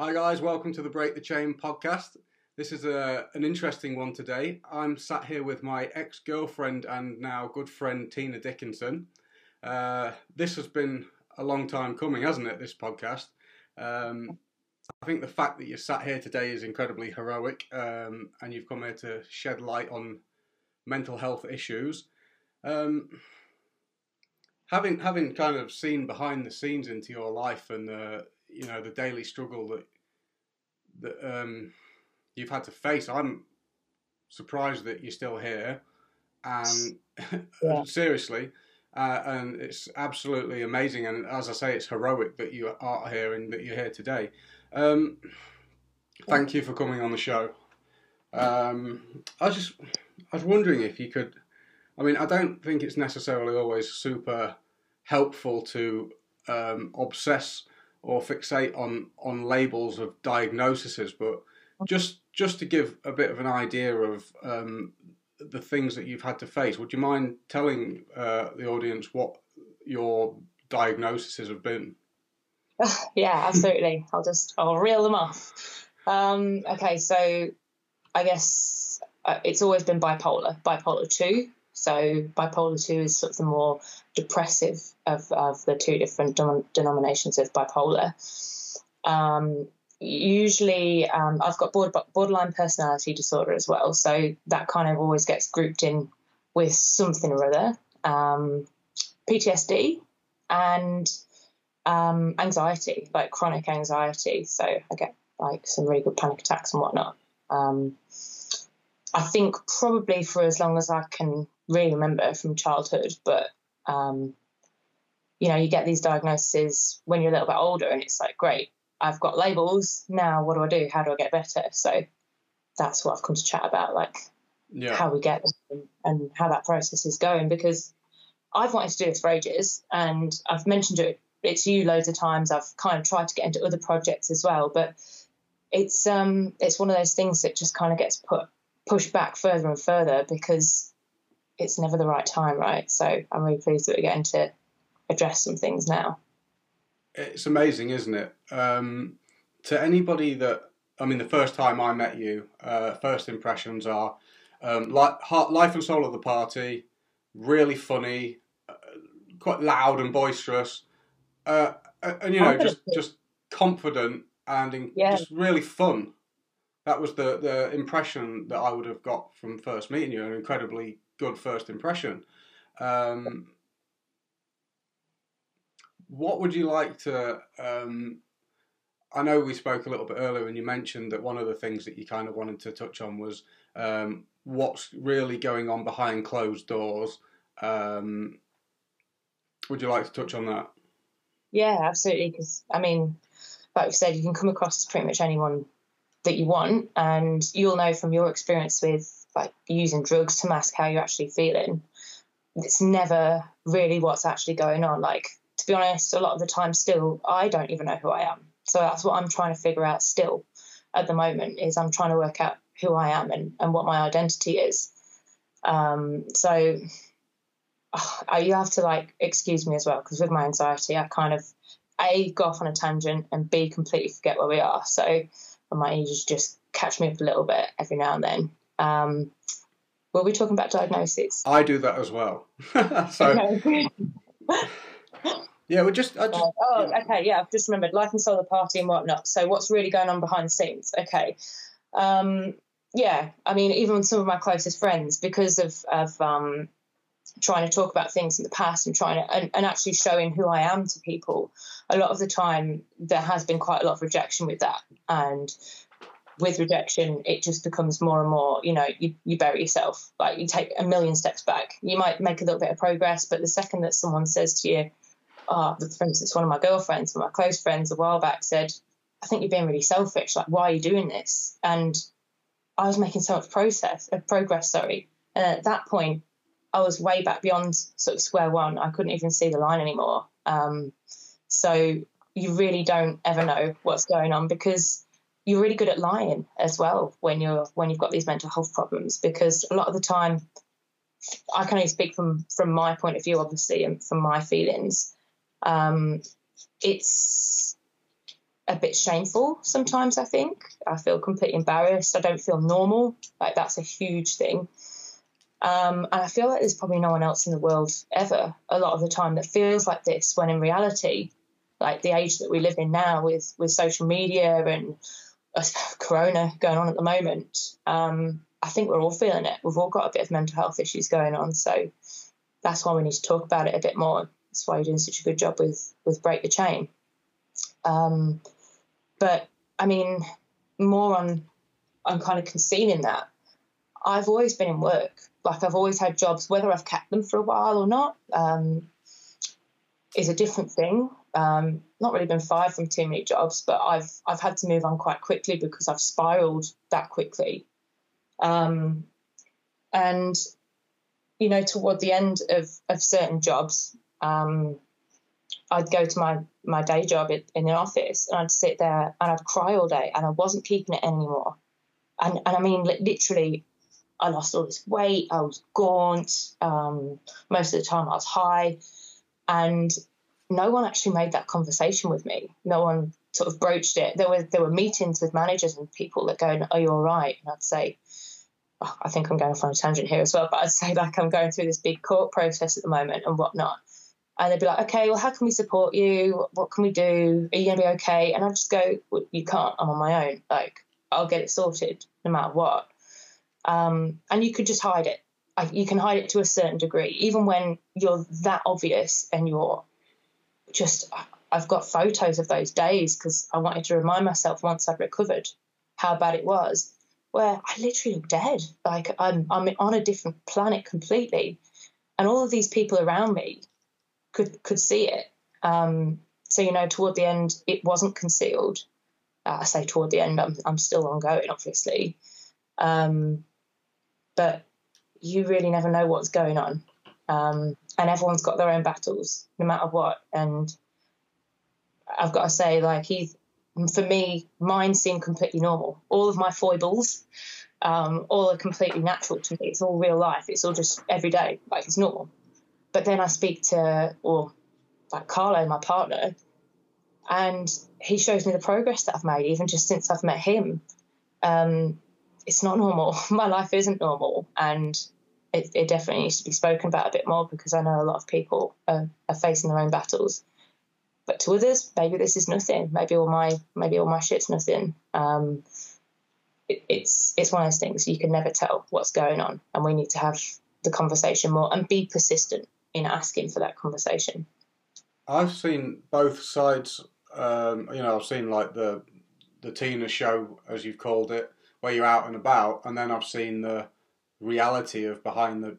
Hi, guys. Welcome to the Break the Chain podcast. This is a, an interesting one today. I'm sat here with my ex girlfriend and now good friend Tina Dickinson. Uh, this has been a long time coming, hasn't it? This podcast. Um, I think the fact that you're sat here today is incredibly heroic um, and you've come here to shed light on mental health issues. Um, having having kind of seen behind the scenes into your life and the you know the daily struggle that that um, you've had to face, I'm surprised that you're still here. And yeah. seriously, uh, and it's absolutely amazing. And as I say, it's heroic that you are here and that you're here today. Um, thank you for coming on the show. Um, I was just I was wondering if you could. I mean, I don't think it's necessarily always super helpful to um, obsess or fixate on on labels of diagnoses, but just just to give a bit of an idea of um, the things that you've had to face, would you mind telling uh, the audience what your diagnoses have been? yeah, absolutely. I'll just I'll reel them off. Um, okay, so I guess uh, it's always been bipolar, bipolar two. So bipolar two is sort of the more depressive of, of the two different denominations of bipolar. Um, usually, um, I've got border, borderline personality disorder as well, so that kind of always gets grouped in with something or other. Um, PTSD and um, anxiety, like chronic anxiety. So I get like some really good panic attacks and whatnot. Um, I think probably for as long as I can really remember from childhood, but um, you know, you get these diagnoses when you're a little bit older, and it's like, great, I've got labels. Now, what do I do? How do I get better? So that's what I've come to chat about, like yeah. how we get them and how that process is going. Because I've wanted to do this for ages, and I've mentioned it it's you loads of times. I've kind of tried to get into other projects as well, but it's um it's one of those things that just kind of gets put pushed back further and further because it's never the right time, right? So I'm really pleased that we're getting to address some things now. It's amazing, isn't it? Um, to anybody that I mean, the first time I met you, uh, first impressions are um, like life and soul of the party, really funny, uh, quite loud and boisterous, uh, and you know, just just confident and in, yeah. just really fun. That was the the impression that I would have got from first meeting you. An incredibly good first impression. Um, what would you like to? Um, I know we spoke a little bit earlier, and you mentioned that one of the things that you kind of wanted to touch on was um, what's really going on behind closed doors. Um, would you like to touch on that? Yeah, absolutely. Because I mean, like we said, you can come across pretty much anyone that you want, and you'll know from your experience with like using drugs to mask how you're actually feeling. It's never really what's actually going on. Like to be honest, a lot of the time, still, I don't even know who I am. So that's what I'm trying to figure out still at the moment is I'm trying to work out who I am and, and what my identity is. Um, so uh, you have to like excuse me as well because with my anxiety, I kind of a go off on a tangent and b completely forget where we are. So I might need you to just catch me up a little bit every now and then. Um, were we talking about diagnosis? I do that as well. so. Yeah, we just. I just oh, yeah. okay, yeah. I've just remembered life and soul of the party and whatnot. So, what's really going on behind the scenes? Okay, um, yeah. I mean, even with some of my closest friends, because of of um, trying to talk about things in the past and trying to and, and actually showing who I am to people, a lot of the time there has been quite a lot of rejection with that. And with rejection, it just becomes more and more, you know, you, you bury yourself. Like you take a million steps back. You might make a little bit of progress, but the second that someone says to you, oh, for instance, one of my girlfriends, one of my close friends a while back said, I think you're being really selfish. Like, why are you doing this? And I was making so much process, uh, progress, sorry. And at that point, I was way back beyond sort of square one. I couldn't even see the line anymore. Um, so you really don't ever know what's going on because you're really good at lying as well when you're when you've got these mental health problems because a lot of the time I can only speak from from my point of view obviously and from my feelings um, it's a bit shameful sometimes. I think I feel completely embarrassed. I don't feel normal. Like that's a huge thing. Um, and I feel like there's probably no one else in the world ever, a lot of the time, that feels like this. When in reality, like the age that we live in now, with with social media and Corona going on at the moment, um, I think we're all feeling it. We've all got a bit of mental health issues going on, so that's why we need to talk about it a bit more. That's why you're doing such a good job with with Break the Chain. Um, but I mean, more on on kind of concealing that. I've always been in work. Like I've always had jobs, whether I've kept them for a while or not, um, is a different thing. Um, not really been fired from too many jobs, but I've I've had to move on quite quickly because I've spiraled that quickly. Um, and you know, toward the end of, of certain jobs, um, I'd go to my, my day job in, the office and I'd sit there and I'd cry all day and I wasn't keeping it anymore. And, and I mean, literally, I lost all this weight. I was gaunt. Um, most of the time, I was high. And no one actually made that conversation with me. No one sort of broached it. There were there were meetings with managers and people that go, "Are you all right?" And I'd say, oh, "I think I'm going off on a tangent here as well." But I'd say like I'm going through this big court process at the moment and whatnot and they'd be like, okay, well, how can we support you? What can we do? Are you going to be okay? And I'd just go, well, you can't. I'm on my own. Like, I'll get it sorted no matter what. Um, and you could just hide it. you can hide it to a certain degree, even when you're that obvious and you're just. I've got photos of those days because I wanted to remind myself once I'd recovered how bad it was, where I literally look dead. Like I'm, I'm on a different planet completely. And all of these people around me could could see it. Um, so you know, toward the end, it wasn't concealed. Uh, I say toward the end, I'm I'm still ongoing, obviously, um, but you really never know what's going on, um, and everyone's got their own battles, no matter what. And I've got to say, like he's for me, mine seem completely normal. All of my foibles, um, all are completely natural to me. It's all real life. It's all just every day, like it's normal. But then I speak to, or like Carlo, my partner, and he shows me the progress that I've made, even just since I've met him. Um, it's not normal. My life isn't normal, and it, it, definitely needs to be spoken about a bit more because I know a lot of people are, are, facing their own battles. But to others, maybe this is nothing. Maybe all my maybe all my shit's nothing. Um, it, it's it's one of those things you can never tell what's going on, and we need to have the conversation more and be persistent in asking for that conversation. I've seen both sides. Um, you know, I've seen like the the Tina show, as you've called it, where you're out and about, and then I've seen the reality of behind the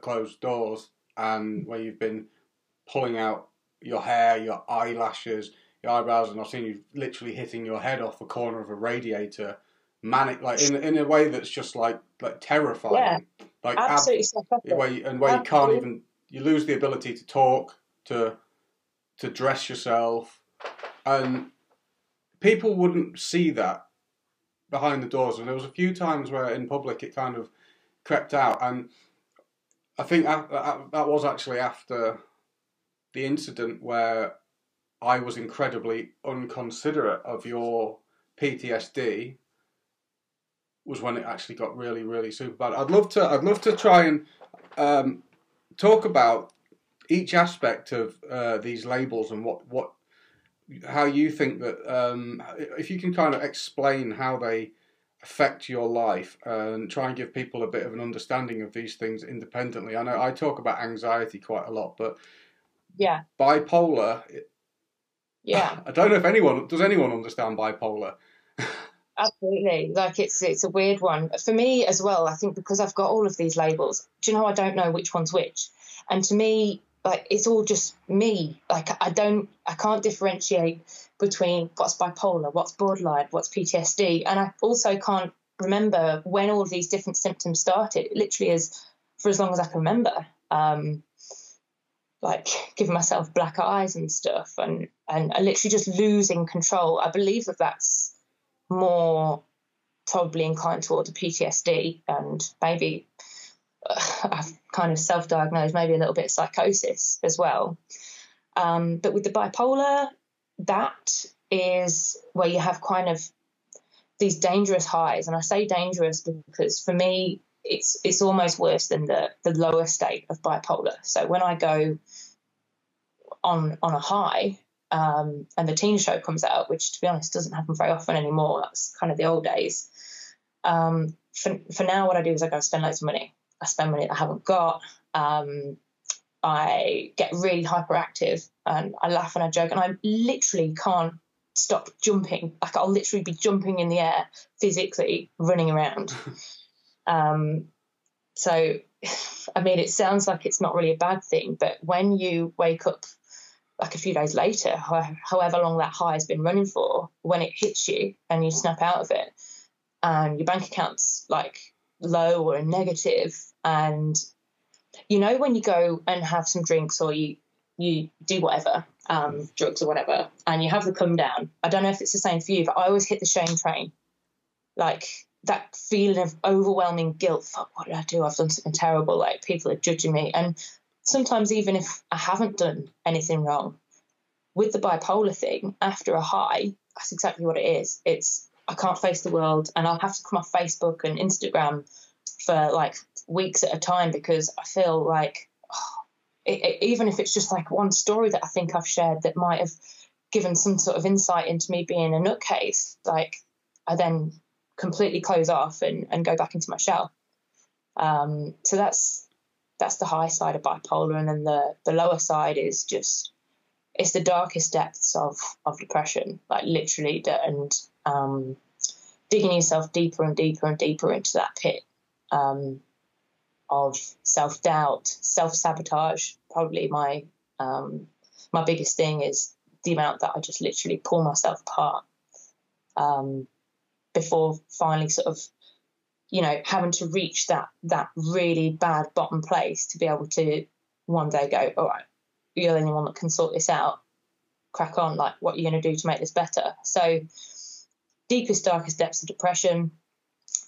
closed doors, and where you've been pulling out your hair, your eyelashes, your eyebrows, and I've seen you literally hitting your head off the corner of a radiator, manic, like in in a way that's just like like terrifying. Yeah, like absolutely. Ab- where you, and where absolutely. you can't even you lose the ability to talk, to to dress yourself, and people wouldn't see that behind the doors. And there was a few times where in public it kind of crept out, and I think that, that was actually after the incident where I was incredibly unconsiderate of your PTSD was when it actually got really, really super bad. I'd love to, I'd love to try and um, talk about each aspect of uh, these labels and what what how you think that um, if you can kind of explain how they affect your life and try and give people a bit of an understanding of these things independently. I know I talk about anxiety quite a lot, but yeah, bipolar. Yeah, I don't know if anyone does anyone understand bipolar. Absolutely. Like it's it's a weird one. For me as well, I think because I've got all of these labels, do you know I don't know which one's which? And to me, like it's all just me. Like I don't I can't differentiate between what's bipolar, what's borderline, what's PTSD. And I also can't remember when all of these different symptoms started. It literally is for as long as I can remember. Um, like giving myself black eyes and stuff and, and, and literally just losing control. I believe that that's more probably inclined towards PTSD and maybe uh, I've kind of self diagnosed, maybe a little bit of psychosis as well. Um, but with the bipolar, that is where you have kind of these dangerous highs, and I say dangerous because for me, it's it's almost worse than the the lower state of bipolar. So when I go on on a high, um, and the Tina show comes out, which to be honest doesn't happen very often anymore. That's kind of the old days. Um, for, for now, what I do is I go spend loads of money. I spend money that I haven't got. Um, I get really hyperactive and I laugh and I joke and I literally can't stop jumping. Like I'll literally be jumping in the air physically, running around. um, so, I mean, it sounds like it's not really a bad thing, but when you wake up like a few days later, however long that high has been running for, when it hits you and you snap out of it, and your bank account's like low or negative, and you know when you go and have some drinks or you you do whatever, um, drugs or whatever, and you have the come down. I don't know if it's the same for you, but I always hit the shame train, like that feeling of overwhelming guilt. Fuck, what did I do? I've done something terrible. Like people are judging me, and sometimes even if I haven't done anything wrong, with the bipolar thing, after a high, that's exactly what it is. It's I can't face the world, and I'll have to come off Facebook and Instagram for like weeks at a time because I feel like oh, it, it, even if it's just like one story that I think I've shared that might have given some sort of insight into me being a nutcase, like I then completely close off and, and go back into my shell. Um, so that's that's the high side of bipolar, and then the the lower side is just it's the darkest depths of of depression, like literally, and um, digging yourself deeper and deeper and deeper into that pit um, of self doubt, self sabotage. Probably my um, my biggest thing is the amount that I just literally pull myself apart um, before finally sort of you know, having to reach that that really bad bottom place to be able to one day go, all right, you're the only one that can sort this out. Crack on, like what are you're going to do to make this better. So, deepest, darkest depths of depression,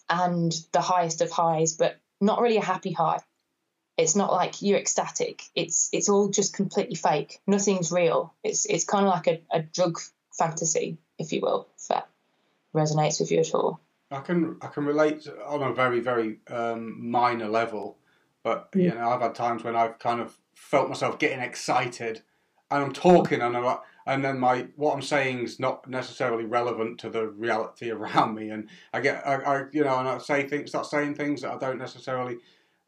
and the highest of highs, but not really a happy high. It's not like you're ecstatic. It's it's all just completely fake. Nothing's real. It's it's kind of like a, a drug fantasy, if you will, if that resonates with you at all. I can I can relate on a very very um, minor level, but mm. you know I've had times when I've kind of felt myself getting excited, and I'm talking and I'm like, and then my what I'm saying is not necessarily relevant to the reality around me, and I get I, I you know and I say things start saying things that I don't necessarily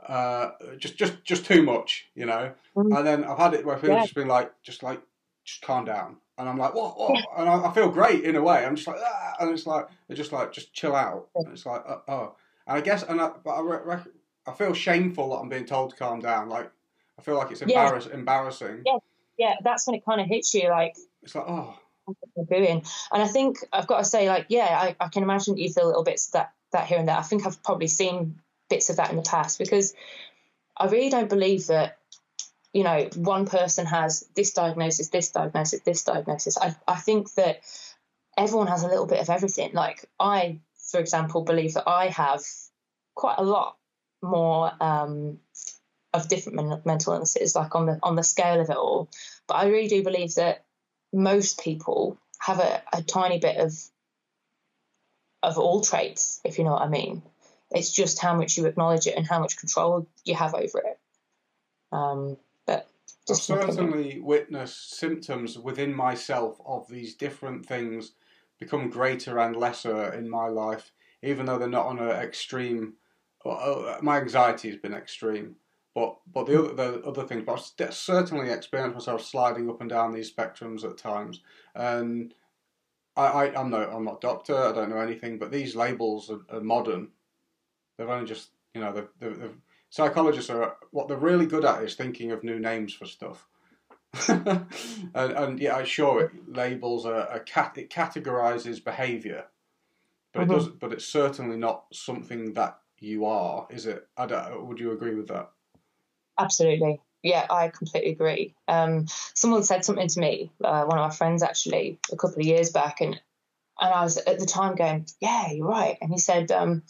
uh, just just just too much, you know, mm. and then I've had it where people yeah. just been like just like just calm down, and I'm like, what, what? And I, I, feel great in a way. I'm just like, ah, and it's like, it's just like, just chill out. And it's like, uh, oh, and I guess, and I, but I, re- I feel shameful that I'm being told to calm down. Like, I feel like it's embarrass- yeah. embarrassing. Yeah, that's when it kind of hits you. Like, it's like, oh, doing. And I think I've got to say, like, yeah, I, I can imagine you feel little bits of that that here and there. I think I've probably seen bits of that in the past because I really don't believe that you know, one person has this diagnosis, this diagnosis, this diagnosis. I, I think that everyone has a little bit of everything. Like I, for example, believe that I have quite a lot more um, of different mental illnesses, like on the on the scale of it all. But I really do believe that most people have a, a tiny bit of of all traits, if you know what I mean. It's just how much you acknowledge it and how much control you have over it. Um, I've certainly witnessed symptoms within myself of these different things become greater and lesser in my life, even though they're not on an extreme. My anxiety has been extreme, but but the other the other things. But I've certainly experienced myself sliding up and down these spectrums at times, and I, I am no I'm not a doctor. I don't know anything, but these labels are, are modern. They've only just you know they've, they've, they've psychologists are what they're really good at is thinking of new names for stuff. and, and, yeah, sure, it labels a, a cat. It categorizes behavior, but mm-hmm. it does. But it's certainly not something that you are, is it? I don't, would you agree with that? Absolutely. Yeah, I completely agree. Um, someone said something to me, uh, one of my friends actually, a couple of years back, and and I was at the time going, "Yeah, you're right." And he said, um,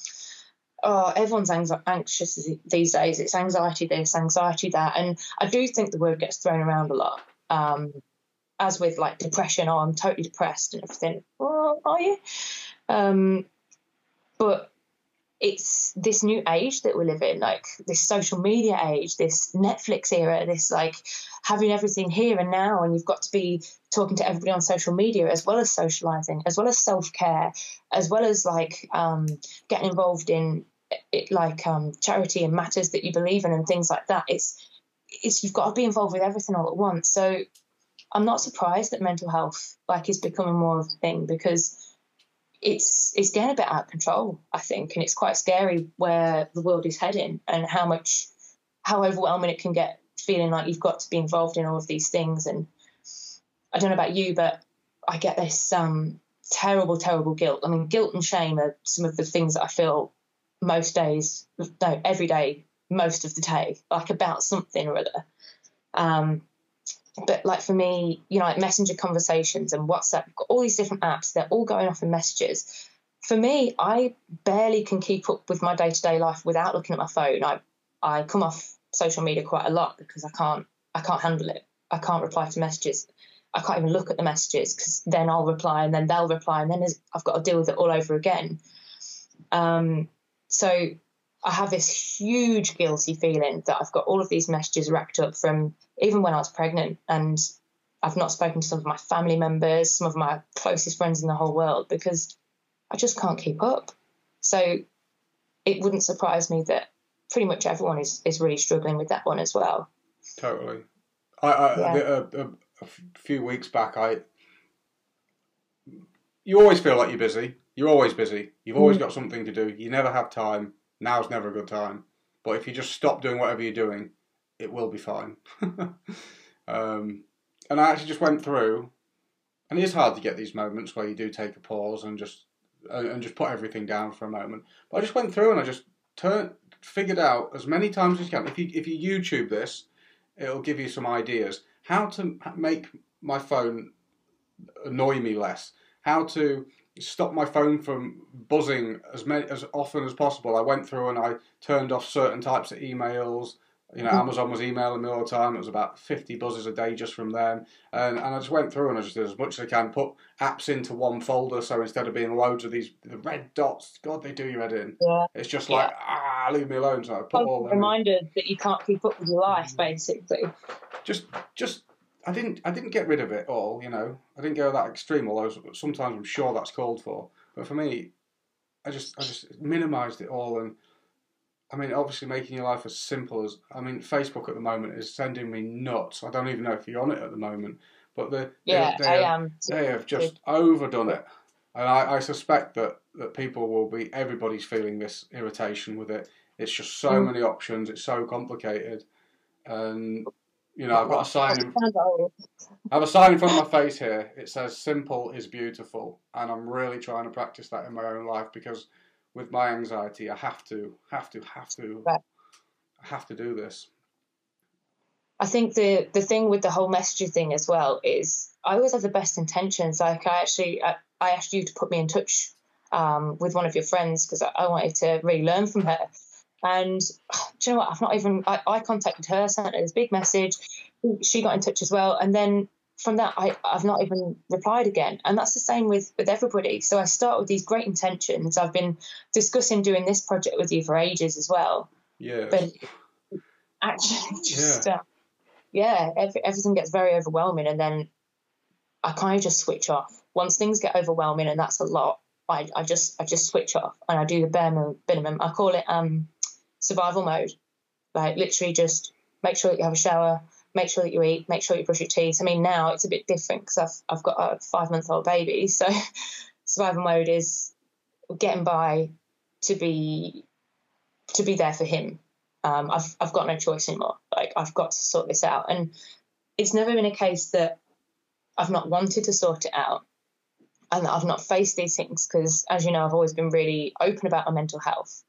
oh, everyone's anxious these days. It's anxiety this, anxiety that, and I do think the word gets thrown around a lot. Um, as with like depression, oh, I'm totally depressed and everything. Well, are you? Um, but it's this new age that we live in, like this social media age, this Netflix era, this like having everything here and now, and you've got to be talking to everybody on social media as well as socializing, as well as self care, as well as like um, getting involved in it, like um, charity and matters that you believe in and things like that. It's it's you've got to be involved with everything all at once. So I'm not surprised that mental health like is becoming more of a thing because it's it's getting a bit out of control, I think, and it's quite scary where the world is heading and how much how overwhelming it can get, feeling like you've got to be involved in all of these things. And I don't know about you, but I get this um, terrible, terrible guilt. I mean, guilt and shame are some of the things that I feel most days, no, every day, most of the day, like about something or other. Um, but like for me, you know, like messenger conversations and WhatsApp, got all these different apps, they're all going off in messages. For me, I barely can keep up with my day to day life without looking at my phone. I I come off social media quite a lot because I can't I can't handle it. I can't reply to messages. I can't even look at the messages because then I'll reply and then they'll reply and then I've got to deal with it all over again. Um, so I have this huge guilty feeling that I've got all of these messages racked up from even when I was pregnant, and I've not spoken to some of my family members, some of my closest friends in the whole world because I just can't keep up. So it wouldn't surprise me that pretty much everyone is, is really struggling with that one as well. Totally. I, I yeah. a, a, a few weeks back, I you always feel like you're busy. You're always busy. You've always mm. got something to do. You never have time. Now's never a good time. But if you just stop doing whatever you're doing, it will be fine. um, and I actually just went through, and it is hard to get these moments where you do take a pause and just and just put everything down for a moment. But I just went through and I just turned figured out as many times as you can. If you if you YouTube this, it'll give you some ideas how to make my phone annoy me less. How to stop my phone from buzzing as many as often as possible. I went through and I turned off certain types of emails. You know, mm-hmm. Amazon was emailing me all the time. It was about 50 buzzes a day just from them. And, and I just went through and I just did as much as I can, put apps into one folder. So instead of being loads of these the red dots, God, they do your head in. Yeah. It's just like, yeah. ah, leave me alone. So I put all reminded that you can't keep up with your life, basically. Just, just I didn't I didn't get rid of it all, you know. I didn't go that extreme, although sometimes I'm sure that's called for. But for me, I just I just minimised it all, and I mean, obviously making your life as simple as I mean, Facebook at the moment is sending me nuts. I don't even know if you're on it at the moment, but the yeah, they, they I have, am. They have just overdone it, and I, I suspect that that people will be everybody's feeling this irritation with it. It's just so mm. many options. It's so complicated, and you know, I've got a sign. In, I have a sign in front of my face here. It says "Simple is beautiful," and I'm really trying to practice that in my own life because with my anxiety, I have to, have to, have to, right. I have to do this. I think the the thing with the whole messaging thing as well is I always have the best intentions. Like I actually, I, I asked you to put me in touch um, with one of your friends because I, I wanted to really learn from her. And do you know what? I've not even, I, I contacted her, sent her this big message. She got in touch as well. And then from that, I, I've not even replied again. And that's the same with, with everybody. So I start with these great intentions. I've been discussing doing this project with you for ages as well. Yeah. But actually, just, yeah, uh, yeah every, everything gets very overwhelming. And then I kind of just switch off. Once things get overwhelming, and that's a lot, I, I just I just switch off and I do the bare minimum. I call it um survival mode. Like literally just make sure that you have a shower, make sure that you eat, make sure you brush your teeth. I mean, now it's a bit different because I've, I've got a five month old baby. So survival mode is getting by to be to be there for him. Um, I've I've got no choice anymore. Like I've got to sort this out, and it's never been a case that I've not wanted to sort it out and that I've not faced these things because, as you know, I've always been really open about my mental health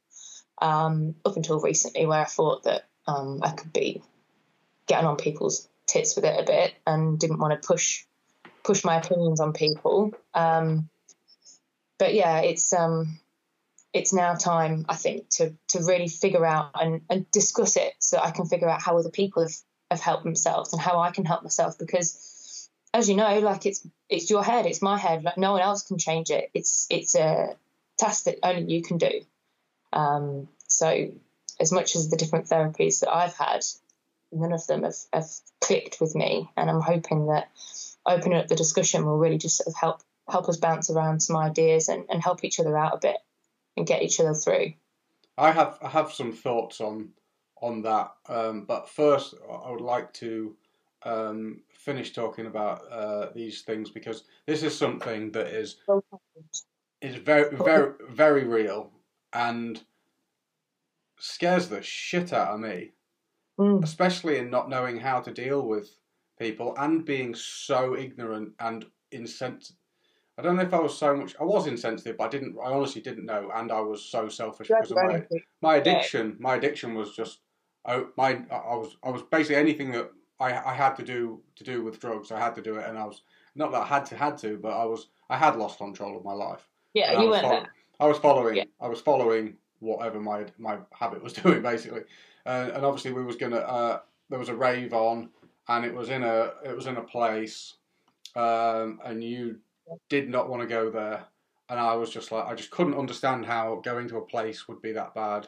um, up until recently, where I thought that um, I could be getting on people's tits with it a bit and didn't want to push push my opinions on people. Um, but yeah, it's um, it's now time, I think, to to really figure out and, and discuss it so I can figure out how other people have, have helped themselves and how I can help myself because as you know, like it's it's your head, it's my head. Like no one else can change it. It's it's a task that only you can do. Um, so as much as the different therapies that I've had, none of them have, have clicked with me, and I'm hoping that opening up the discussion will really just sort of help help us bounce around some ideas and, and help each other out a bit and get each other through. I have I have some thoughts on on that, um, but first I would like to um, finish talking about uh, these things because this is something that is is very very very real and scares the shit out of me, Mm. especially in not knowing how to deal with people and being so ignorant and insensitive. I don't know if I was so much. I was insensitive, but I didn't. I honestly didn't know, and I was so selfish because of my my addiction. My addiction was just. I my I was I was basically anything that I I had to do to do with drugs. I had to do it, and I was not that I had to had to, but I was I had lost control of my life. Yeah, And you weren't there. I was following. Yeah. I was following whatever my my habit was doing basically, uh, and obviously we was gonna. Uh, there was a rave on, and it was in a it was in a place, um, and you did not want to go there, and I was just like I just couldn't understand how going to a place would be that bad,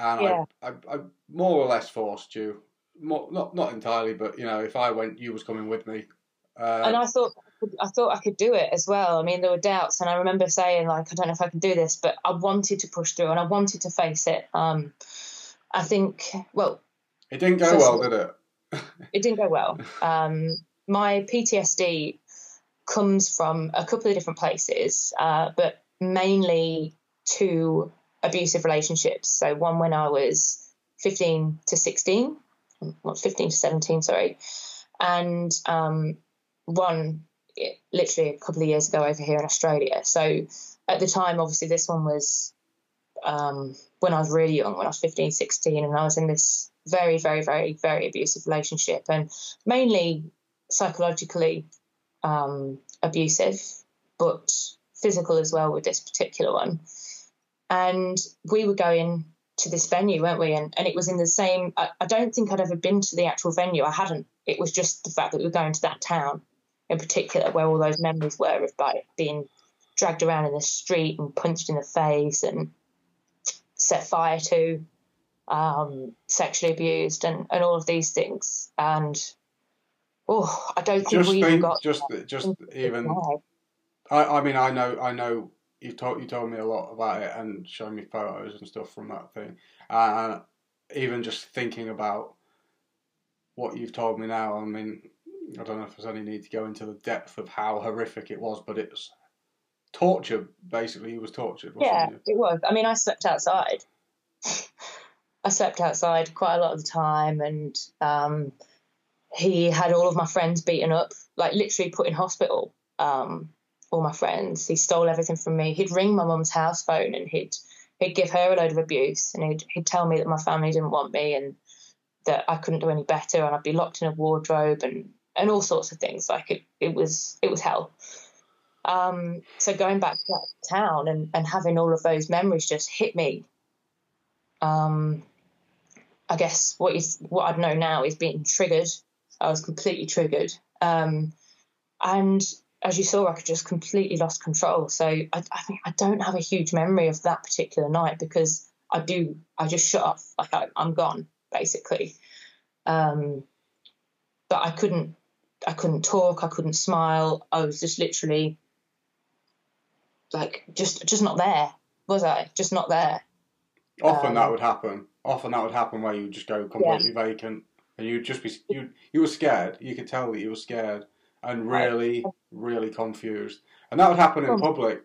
and Yeah. I, I I more or less forced you. More, not not entirely, but you know, if I went, you was coming with me. Uh, and I thought I thought I could do it as well. I mean, there were doubts, and I remember saying like, I don't know if I can do this, but I wanted to push through and I wanted to face it. Um, I think, well, it didn't go well, did it? it didn't go well. Um, my PTSD comes from a couple of different places, uh, but mainly two abusive relationships. So one when I was 15 to 16, well, 15 to 17, sorry, and um, one literally a couple of years ago over here in Australia. So at the time, obviously, this one was um, when I was really young, when I was 15, 16, and I was in this very, very, very, very abusive relationship and mainly psychologically um, abusive, but physical as well with this particular one. And we were going to this venue, weren't we? And, and it was in the same, I, I don't think I'd ever been to the actual venue. I hadn't. It was just the fact that we were going to that town in particular where all those memories were of like being dragged around in the street and punched in the face and set fire to, um, sexually abused, and, and all of these things. And oh, I don't think Just we even think, got just just even. I, I mean, I know, I know. You told you told me a lot about it and showing me photos and stuff from that thing. Uh, even just thinking about what you've told me now. I mean, I don't know if there's any need to go into the depth of how horrific it was, but it was torture. Basically, he was tortured. Yeah, he? it was. I mean, I slept outside. I slept outside quite a lot of the time, and um, he had all of my friends beaten up, like literally put in hospital. Um, all my friends. He stole everything from me. He'd ring my mum's house phone, and he'd he'd give her a load of abuse, and he'd he'd tell me that my family didn't want me, and that I couldn't do any better, and I'd be locked in a wardrobe, and and all sorts of things. Like it, it was it was hell. Um, so going back to that town and, and having all of those memories just hit me. Um, I guess what is what I'd know now is being triggered. I was completely triggered, um, and as you saw, I could just completely lost control. So I, I think I don't have a huge memory of that particular night because I do. I just shut off. Like I, I'm gone basically. Um, but I couldn't. I couldn't talk. I couldn't smile. I was just literally like just just not there. Was I just not there? Often Um, that would happen. Often that would happen where you would just go completely vacant, and you'd just be you. You were scared. You could tell that you were scared and really, really confused. And that would happen in Oh. public.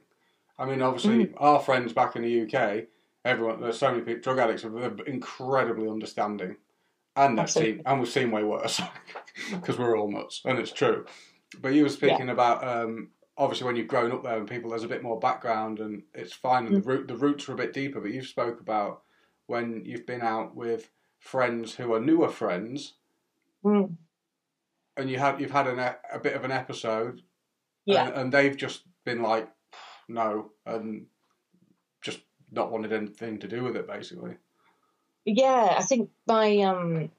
I mean, obviously, our friends back in the UK, everyone, there's so many people, drug addicts they're incredibly understanding, and they've seen, and we've seen way worse because we're all nuts, and it's true. But you were speaking about um, obviously when you've grown up there and people, there's a bit more background, and it's fine, and the root, the roots are a bit deeper. But you've spoke about when you've been out with friends who are newer friends, Mm, and you had you've had an, a bit of an episode, yeah. and, and they've just been like, no, and just not wanted anything to do with it, basically. Yeah, I think my um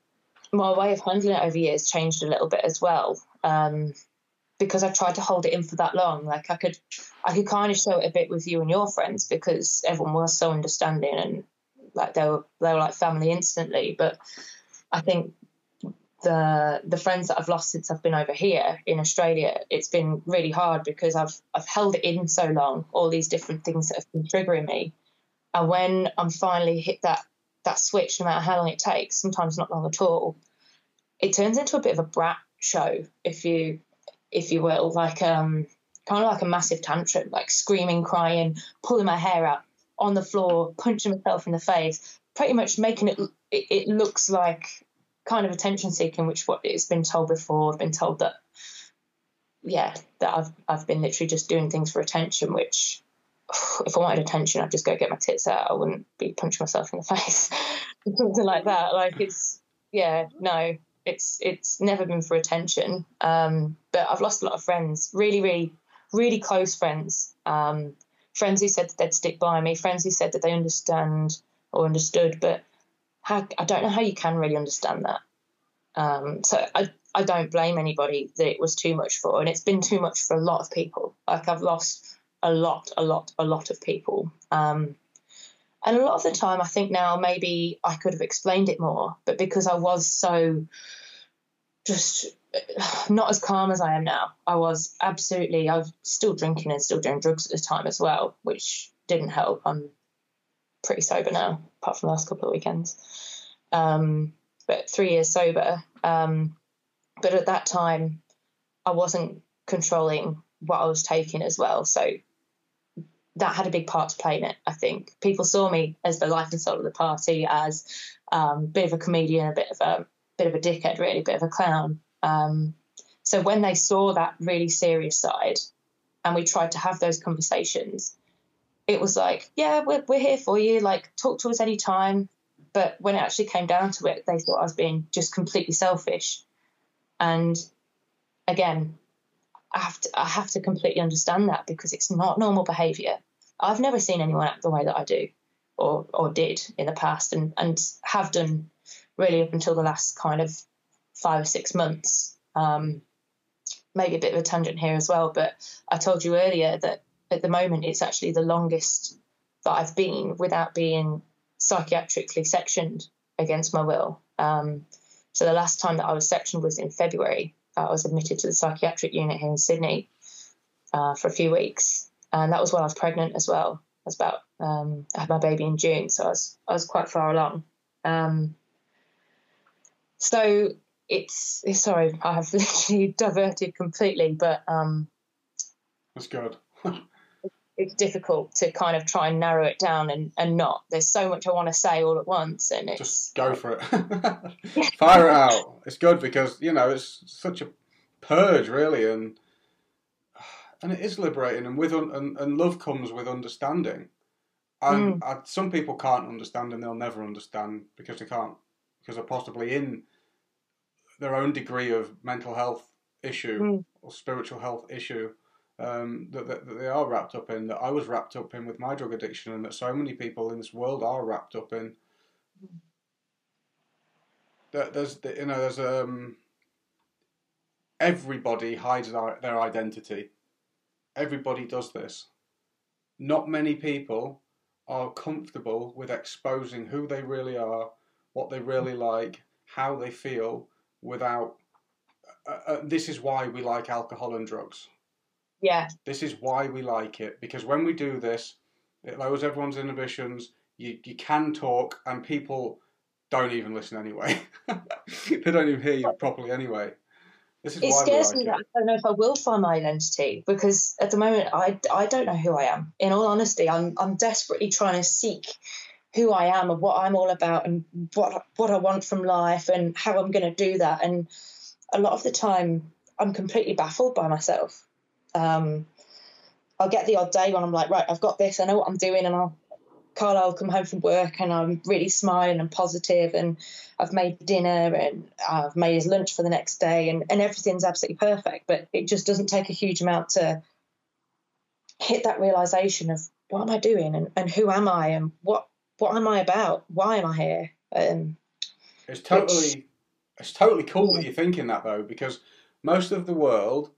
my way of handling it over years changed a little bit as well. Um, because I tried to hold it in for that long. Like I could, I could kind of show it a bit with you and your friends because everyone was so understanding and like they were they were like family instantly. But I think the the friends that I've lost since I've been over here in Australia, it's been really hard because I've I've held it in so long, all these different things that have been triggering me. And when I'm finally hit that that switch, no matter how long it takes, sometimes not long at all, it turns into a bit of a brat show, if you if you will, like um kind of like a massive tantrum, like screaming, crying, pulling my hair out on the floor, punching myself in the face, pretty much making it it, it looks like kind of attention seeking, which what it's been told before. I've been told that, yeah, that I've I've been literally just doing things for attention. Which, if I wanted attention, I'd just go get my tits out. I wouldn't be punching myself in the face, something like that. Like it's, yeah, no, it's it's never been for attention. Um, but I've lost a lot of friends, really, really, really close friends. Um, friends who said that they'd stick by me, friends who said that they understand or understood, but how, I don't know how you can really understand that. Um, so I, I don't blame anybody that it was too much for, and it's been too much for a lot of people. Like I've lost a lot, a lot, a lot of people. Um, and a lot of the time, I think now maybe I could have explained it more, but because I was so just not as calm as I am now, I was absolutely, I was still drinking and still doing drugs at the time as well, which didn't help. I'm pretty sober now, apart from the last couple of weekends. Um, but three years sober. Um, but at that time, I wasn't controlling what I was taking as well. So that had a big part to play in it. I think people saw me as the life and soul of the party, as um, a bit of a comedian, a bit of a bit of a dickhead, really, a bit of a clown. Um, so when they saw that really serious side, and we tried to have those conversations, it was like, yeah, we're, we're here for you. Like, talk to us anytime. But when it actually came down to it, they thought I was being just completely selfish. And again, I have to I have to completely understand that because it's not normal behaviour. I've never seen anyone act the way that I do, or or did in the past, and and have done really up until the last kind of five or six months. Um, maybe a bit of a tangent here as well, but I told you earlier that at the moment it's actually the longest that I've been without being psychiatrically sectioned against my will. Um, so the last time that I was sectioned was in February. I was admitted to the psychiatric unit here in Sydney uh, for a few weeks, and that was while I was pregnant as well. I was about um, I had my baby in June, so I was I was quite far along. Um, so it's, sorry, I have literally diverted completely, but um, that's good. it's difficult to kind of try and narrow it down and, and not. There's so much I want to say all at once, and it's just go for it. Fire it out. It's good because you know it's such a purge, really, and and it is liberating. And with un, and, and love comes with understanding. And mm. I, some people can't understand, and they'll never understand because they can't because they're possibly in their own degree of mental health issue mm. or spiritual health issue um, that, that, that, they are wrapped up in, that I was wrapped up in with my drug addiction, and that so many people in this world are wrapped up in. That there's, you know, there's um, everybody hides their, their identity. Everybody does this. Not many people are comfortable with exposing who they really are, what they really like, how they feel, without. Uh, uh, this is why we like alcohol and drugs yeah. This is why we like it because when we do this, it lowers everyone's inhibitions. You you can talk, and people don't even listen anyway. they don't even hear you properly anyway. This is it why scares like me it. that I don't know if I will find my identity because at the moment I, I don't know who I am. In all honesty, I'm I'm desperately trying to seek who I am and what I'm all about and what what I want from life and how I'm going to do that. And a lot of the time, I'm completely baffled by myself. Um, I'll get the odd day when I'm like, right, I've got this, I know what I'm doing, and I'll Carlo will come home from work and I'm really smiling and positive and I've made dinner and I've made his lunch for the next day and, and everything's absolutely perfect. But it just doesn't take a huge amount to hit that realization of what am I doing and, and who am I and what what am I about? Why am I here? Um, it's totally which, it's totally cool that you're thinking that though, because most of the world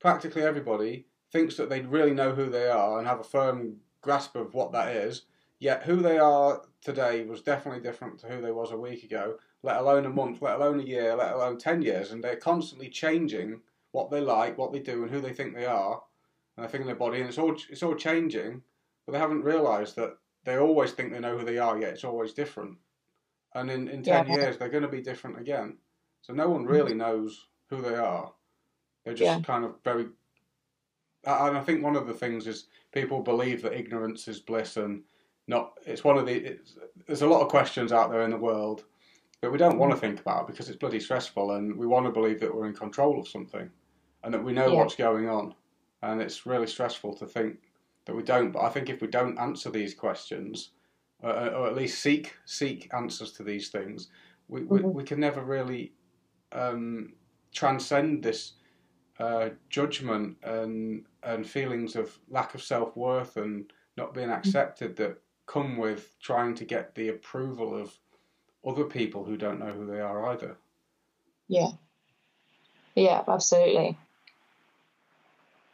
practically everybody thinks that they really know who they are and have a firm grasp of what that is. Yet who they are today was definitely different to who they was a week ago, let alone a month, let alone a year, let alone ten years, and they're constantly changing what they like, what they do, and who they think they are, and their think in their body, and it's all it's all changing, but they haven't realised that they always think they know who they are, yet it's always different. And in, in ten Yeah. years they're gonna be different again. So no one really knows who they are. They're just Yeah. kind of very and I think one of the things is people believe that ignorance is bliss and not it's one of the it's, there's a lot of questions out there in the world that we don't want to think about because it's bloody stressful and we want to believe that we're in control of something and that we know Yeah. what's going on and it's really stressful to think that we don't but I think if we don't answer these questions uh, or at least seek seek answers to these things we, we, Mhm. we can never really um, transcend this uh, judgment and and feelings of lack of self worth and not being accepted that come with trying to get the approval of other people who don't know who they are either. Yeah. Yeah, absolutely.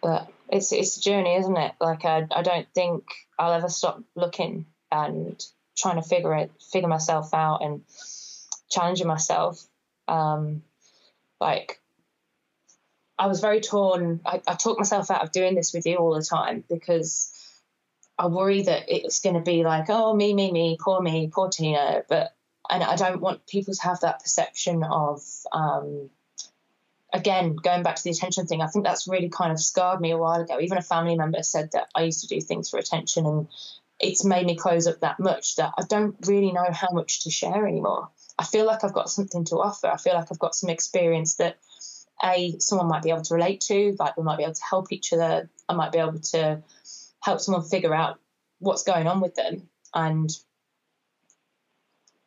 But it's it's a journey, isn't it? Like I I don't think I'll ever stop looking and trying to figure it figure myself out and challenging myself. Um like I was very torn. I, I talked myself out of doing this with you all the time because I worry that it's going to be like, oh, me, me, me, poor me, poor Tina. But and I don't want people to have that perception of, um, again, going back to the attention thing. I think that's really kind of scarred me a while ago. Even a family member said that I used to do things for attention, and it's made me close up that much that I don't really know how much to share anymore. I feel like I've got something to offer. I feel like I've got some experience that a someone might be able to relate to like we might be able to help each other. I might be able to help someone figure out what's going on with them and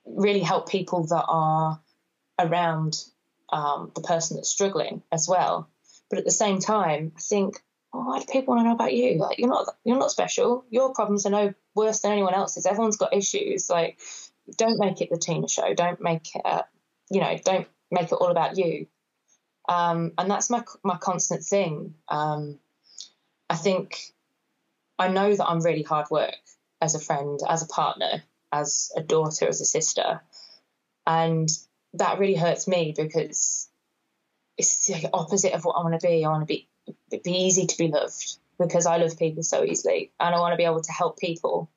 really help people that are around um, the person that's struggling as well. But at the same time i think oh, why do people want to know about you? Like you're not you're not special. Your problems are no worse than anyone else's. Everyone's got issues. Like don't make it the tina show. Don't make it uh, you know don't make it all about you um, and that's my my constant thing. Um, I think I know that I'm really hard work as a friend, as a partner, as a daughter, as a sister, and that really hurts me because it's the opposite of what I want to be. I want to be be easy to be loved because I love people so easily, and I want to be able to help people.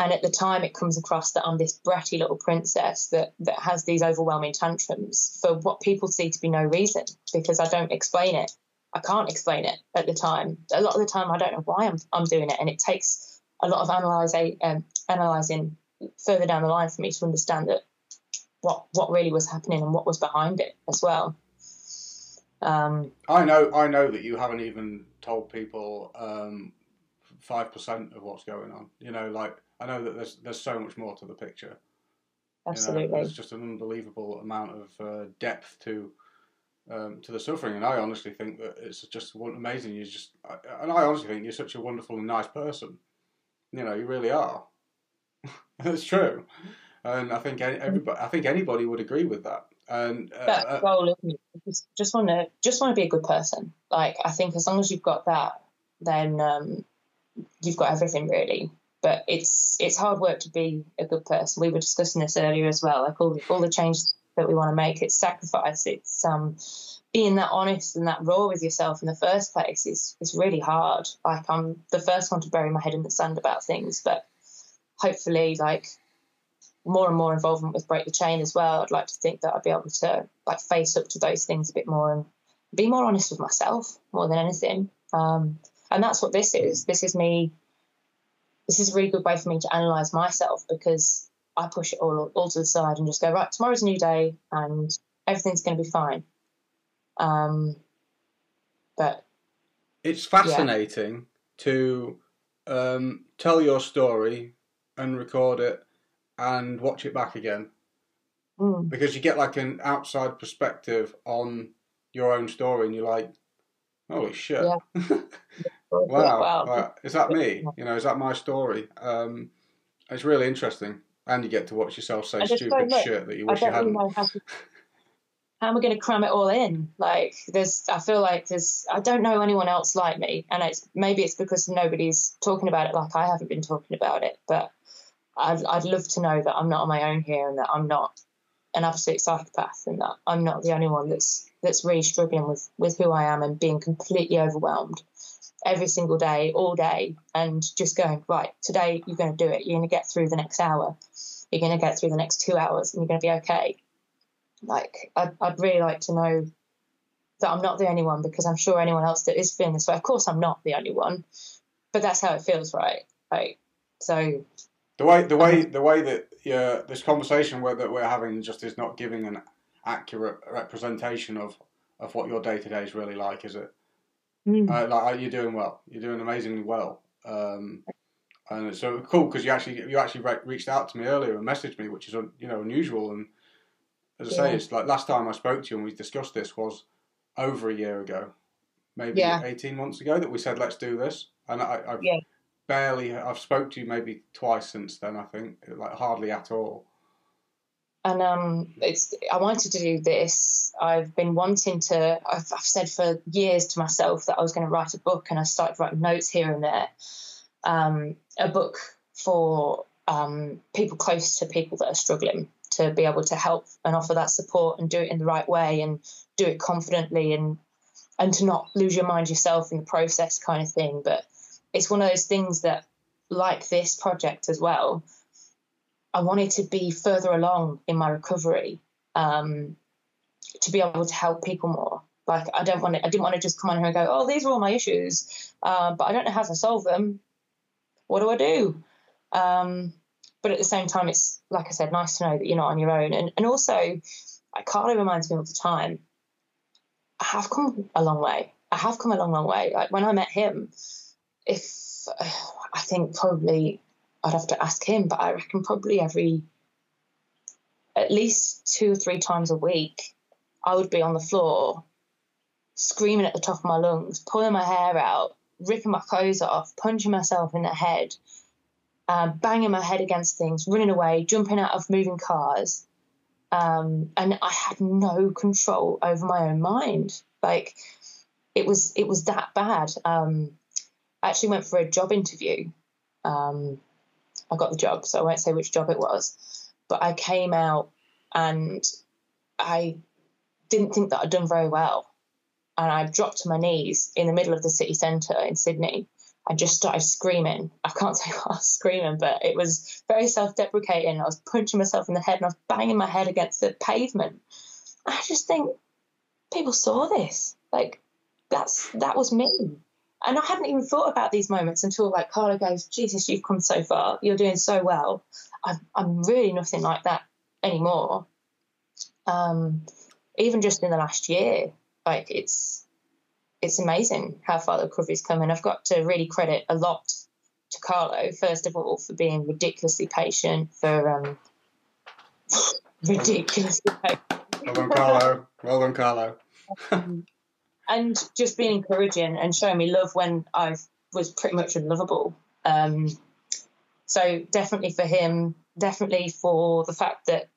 And at the time, it comes across that I'm this bratty little princess that, that has these overwhelming tantrums for what people see to be no reason because I don't explain it. I can't explain it at the time. A lot of the time, I don't know why I'm, I'm doing it. And it takes a lot of analyzing, um, analyzing further down the line for me to understand that what, what really was happening and what was behind it as well. Um, I know, I know that you haven't even told people um, five percent of what's going on. You know, like I know that there's there's so much more to the picture. You know, absolutely. there's just an unbelievable amount of uh, depth to um, to the suffering, and I honestly think that it's just amazing. You just, and I honestly think you're such a wonderful and nice person. You know, you really are. That's true, and I think everybody, I think anybody would agree with that. And uh, uh, goal. Just, just want to just want to be a good person. Like I think as long as you've got that, then um, you've got everything really. But it's it's hard work to be a good person. We were discussing this earlier as well. Like all the, all the changes that we want to make, it's sacrifice. It's um, being that honest and that raw with yourself in the first place is is really hard. Like I'm the first one to bury my head in the sand about things, but hopefully, like more and more involvement with Break the Chain as well. I'd like to think that I'd be able to like face up to those things a bit more and be more honest with myself more than anything. Um, and that's what this is. This is me. This is a really good way for me to analyze myself because I push it all all to the side and just go right. Tomorrow's a new day and everything's going to be fine. Um, but it's fascinating to um, tell your story and record it and watch it back again mm, because you get like an outside perspective on your own story and you're like holy shit Yeah. wow, wow. uh, is that me you know is that my story um, it's really interesting and you get to watch yourself say stupid shit that you wish you really hadn't how to. how am I going to cram it all in? Like, there's, I feel like there's, I don't know anyone else like me, and it's maybe it's because nobody's talking about it like I haven't been talking about it. But I'd, I'd love to know that I'm not on my own here, and that I'm not an absolute psychopath, and that I'm not the only one that's that's really struggling with with who I am and being completely overwhelmed every single day, all day, and just going right. Today you're going to do it. You're going to get through the next hour. You're going to get through the next two hours, and you're going to be okay like I'd, I'd really like to know that I'm not the only one because I'm sure anyone else that is feeling this way. Of course, I'm not the only one, but that's how it feels, right? Like so. The way the way um, the way that yeah, this conversation that we're having just is not giving an accurate representation of of what your day to day is really like, is it? Mm. Uh, like you're doing well. You're doing amazingly well. Um, and it's so cool because you actually you actually re- reached out to me earlier and messaged me, which is you know unusual and as I say, it's like last time I spoke to you and we discussed this was over a year ago, maybe yeah. eighteen months ago that we said let's do this, and I, I've yeah. barely I've spoke to you maybe twice since then. I think like hardly at all. And um, it's I wanted to do this. I've been wanting to. I've, I've said for years to myself that I was going to write a book, and I started writing notes here and there. Um, a book for um, people close to people that are struggling to be able to help and offer that support and do it in the right way and do it confidently and and to not lose your mind yourself in the process kind of thing but it's one of those things that like this project as well i wanted to be further along in my recovery um, to be able to help people more like i don't want to i didn't want to just come on here and go oh these are all my issues uh, but i don't know how to solve them what do i do um, but at the same time, it's like I said, nice to know that you're not on your own. And and also, Carlo reminds me all the time. I have come a long way. I have come a long, long way. Like when I met him, if I think probably I'd have to ask him, but I reckon probably every at least two or three times a week, I would be on the floor screaming at the top of my lungs, pulling my hair out, ripping my clothes off, punching myself in the head, uh, banging my head against things, running away, jumping out of moving cars. Um, and I had no control over my own mind. Like it was, it was that bad. Um, I actually went for a job interview. Um, I got the job, so I won't say which job it was. But I came out and I didn't think that I'd done very well. And I dropped to my knees in the middle of the city centre in Sydney I just started screaming. I can't say what I was screaming, but it was very self deprecating. I was punching myself in the head and I was banging my head against the pavement. I just think people saw this. Like, that's that was me. And I hadn't even thought about these moments until like Carlo goes, Jesus, you've come so far. You're doing so well. I'm, I'm really nothing like that anymore. Um, even just in the last year, like it's it's amazing how far the recovery's come. And I've got to really credit a lot to Carlo, first of all, for being ridiculously patient, for um, ridiculously patient. Well done, Carlo. Well done, Carlo. and just being encouraging and showing me love when I was pretty much unlovable. Um, so definitely for him, definitely for the fact that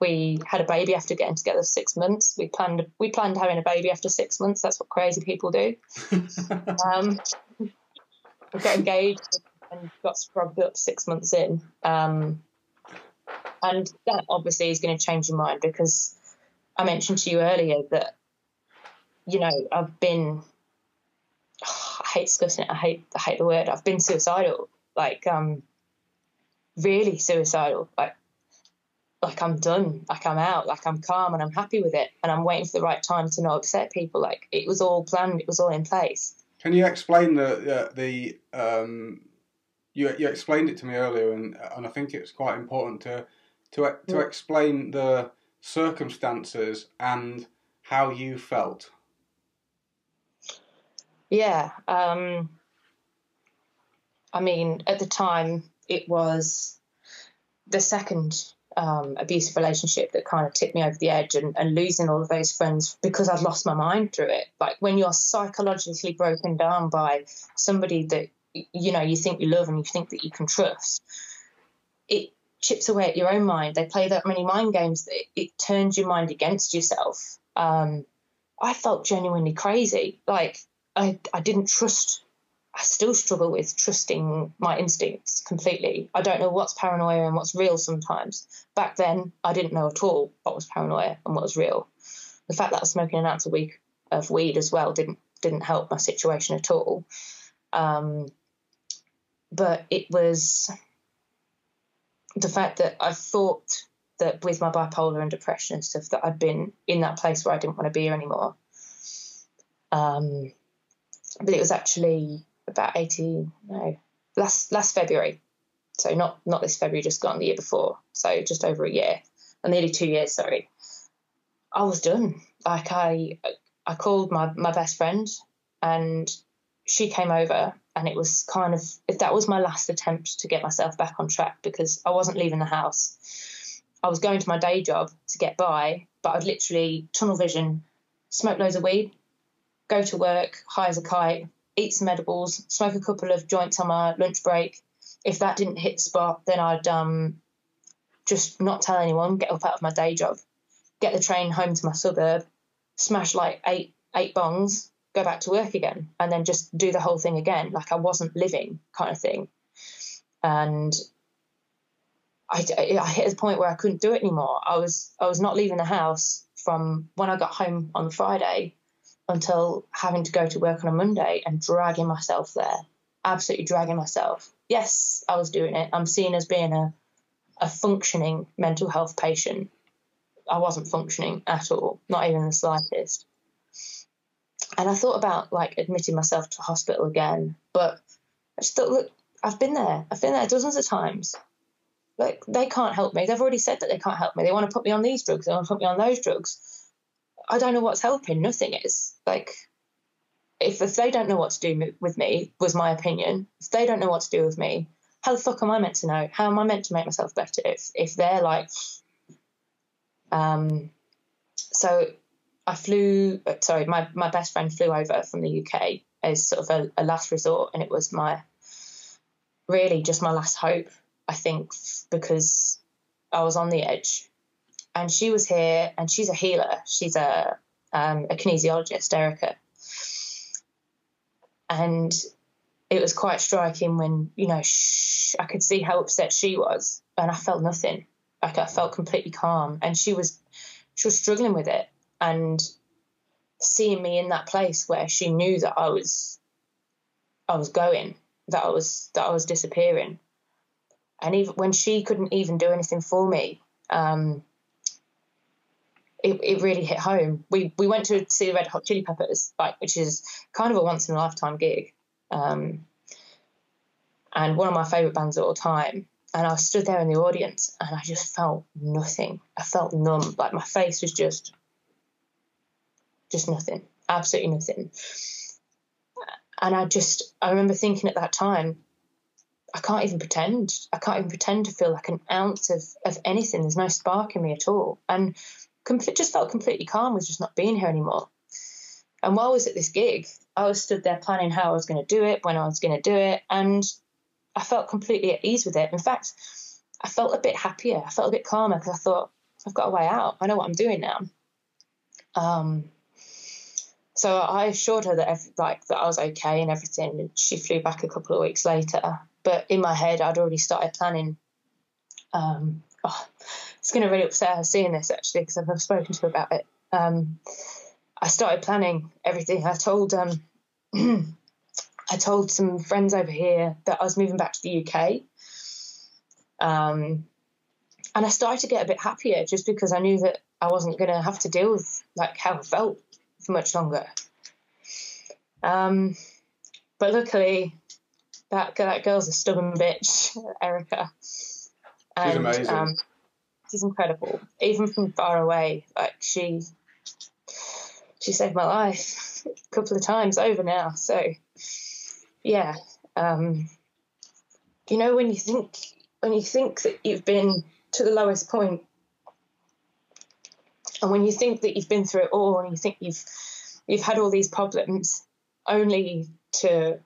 we had a baby after getting together six months. We planned we planned having a baby after six months. That's what crazy people do. um, we got engaged and got scrubbed up six months in. Um, and that obviously is going to change your mind because I mentioned to you earlier that you know I've been oh, I hate discussing it. I hate I hate the word. I've been suicidal, like um, really suicidal, like like I'm done, like I'm out, like I'm calm and I'm happy with it, and I'm waiting for the right time to not upset people. Like it was all planned, it was all in place. Can you explain the the um, you you explained it to me earlier, and and I think it's quite important to to to mm. explain the circumstances and how you felt. Yeah, um, I mean, at the time, it was the second um, abusive relationship that kind of tipped me over the edge and, and losing all of those friends because I'd lost my mind through it. Like when you're psychologically broken down by somebody that you know you think you love and you think that you can trust, it chips away at your own mind. They play that many mind games that it, it turns your mind against yourself. Um, I felt genuinely crazy. Like I, I didn't trust. I still struggle with trusting my instincts completely. I don't know what's paranoia and what's real sometimes. Back then, I didn't know at all what was paranoia and what was real. The fact that I was smoking an ounce a week of weed as well didn't didn't help my situation at all. Um, but it was the fact that I thought that with my bipolar and depression and stuff that I'd been in that place where I didn't want to be anymore. Um, but it was actually about 18 no last last February. So not not this February just gone the year before. So just over a year and nearly two years sorry. I was done. Like I I called my my best friend and she came over and it was kind of if that was my last attempt to get myself back on track because I wasn't leaving the house. I was going to my day job to get by but I'd literally tunnel vision smoke loads of weed go to work high as a kite eat some edibles, smoke a couple of joints on my lunch break. If that didn't hit the spot, then I'd um, just not tell anyone, get up out of my day job, get the train home to my suburb, smash like eight eight bongs, go back to work again, and then just do the whole thing again, like I wasn't living, kind of thing. And I, I hit a point where I couldn't do it anymore. I was I was not leaving the house from when I got home on Friday until having to go to work on a Monday and dragging myself there, absolutely dragging myself. Yes, I was doing it. I'm seen as being a, a functioning mental health patient. I wasn't functioning at all, not even the slightest. And I thought about like admitting myself to hospital again, but I just thought, look, I've been there. I've been there dozens of times. Like they can't help me. They've already said that they can't help me. They want to put me on these drugs. They want to put me on those drugs I don't know what's helping. Nothing is. Like, if, if they don't know what to do with me, was my opinion, if they don't know what to do with me, how the fuck am I meant to know? How am I meant to make myself better if, if they're like, um, so I flew, sorry, my, my best friend flew over from the UK as sort of a, a last resort, and it was my, really just my last hope, I think, because I was on the edge and she was here, and she's a healer. She's a um, a kinesiologist, Erica, and it was quite striking when you know I could see how upset she was, and I felt nothing. Like I felt completely calm, and she was she was struggling with it, and seeing me in that place where she knew that I was I was going, that I was that I was disappearing, and even when she couldn't even do anything for me, um, it, it really hit home. We we went to see the Red Hot Chili Peppers, like which is kind of a once in a lifetime gig, um, and one of my favorite bands of all time. And I stood there in the audience, and I just felt nothing. I felt numb, like my face was just, just nothing, absolutely nothing. And I just, I remember thinking at that time, I can't even pretend. I can't even pretend to feel like an ounce of, of anything. There's no spark in me at all. And just felt completely calm with just not being here anymore. And while I was at this gig, I was stood there planning how I was going to do it, when I was going to do it, and I felt completely at ease with it. In fact, I felt a bit happier. I felt a bit calmer because I thought I've got a way out. I know what I'm doing now. Um, so I assured her that every, like that I was okay and everything, and she flew back a couple of weeks later. But in my head, I'd already started planning. Um, oh, it's going to really upset her seeing this actually because I've spoken to her about it. Um, I started planning everything. I told um, I told some friends over here that I was moving back to the UK. Um, and I started to get a bit happier just because I knew that I wasn't going to have to deal with like how I felt for much longer. Um, but luckily, that that girl's a stubborn bitch, Erica. And, She's amazing. Um, she's incredible. Even from far away, like she she saved my life a couple of times over now. So yeah, um, you know when you think when you think that you've been to the lowest point, and when you think that you've been through it all, and you think you've you've had all these problems, only to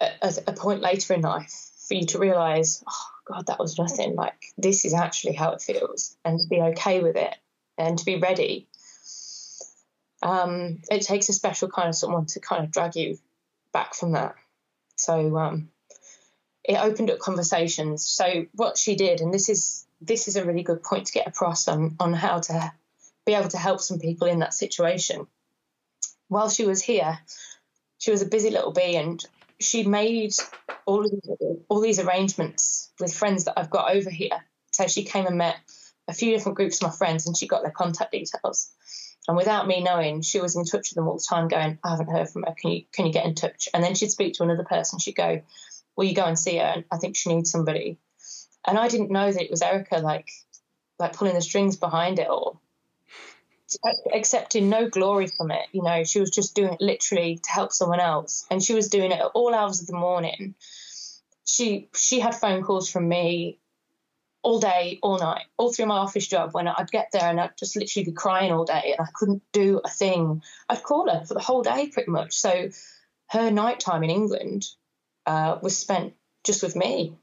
at a point later in life for you to realize, oh God, that was nothing. Like this is actually how it feels, and to be okay with it and to be ready. Um, it takes a special kind of someone to kind of drag you back from that. So um, it opened up conversations. So what she did, and this is this is a really good point to get across on on how to be able to help some people in that situation. While she was here, she was a busy little bee, and she made all of these, all these arrangements with friends that I've got over here. So she came and met a few different groups of my friends, and she got their contact details. And without me knowing, she was in touch with them all the time, going, "I haven't heard from her. Can you can you get in touch?" And then she'd speak to another person. She'd go, "Will you go and see her? And I think she needs somebody." And I didn't know that it was Erica, like like pulling the strings behind it all, accepting no glory from it. You know, she was just doing it literally to help someone else, and she was doing it at all hours of the morning. She she had phone calls from me all day, all night, all through my office job when I'd get there and I'd just literally be crying all day and I couldn't do a thing. I'd call her for the whole day pretty much. So her night time in England uh, was spent just with me,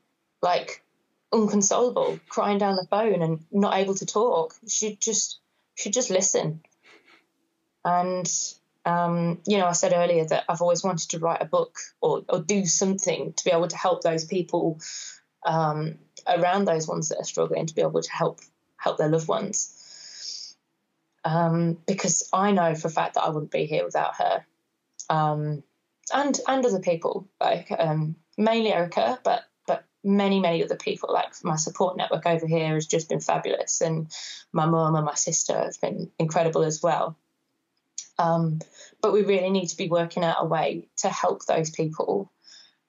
like unconsolable, crying down the phone and not able to talk. She'd just she'd just listen. And um, you know, I said earlier that I've always wanted to write a book or, or do something to be able to help those people um, around those ones that are struggling to be able to help help their loved ones. Um, because I know for a fact that I wouldn't be here without her, um, and and other people like um, mainly Erica, but many many other people. Like my support network over here has just been fabulous, and my mum and my sister have been incredible as well. Um, but we really need to be working out a way to help those people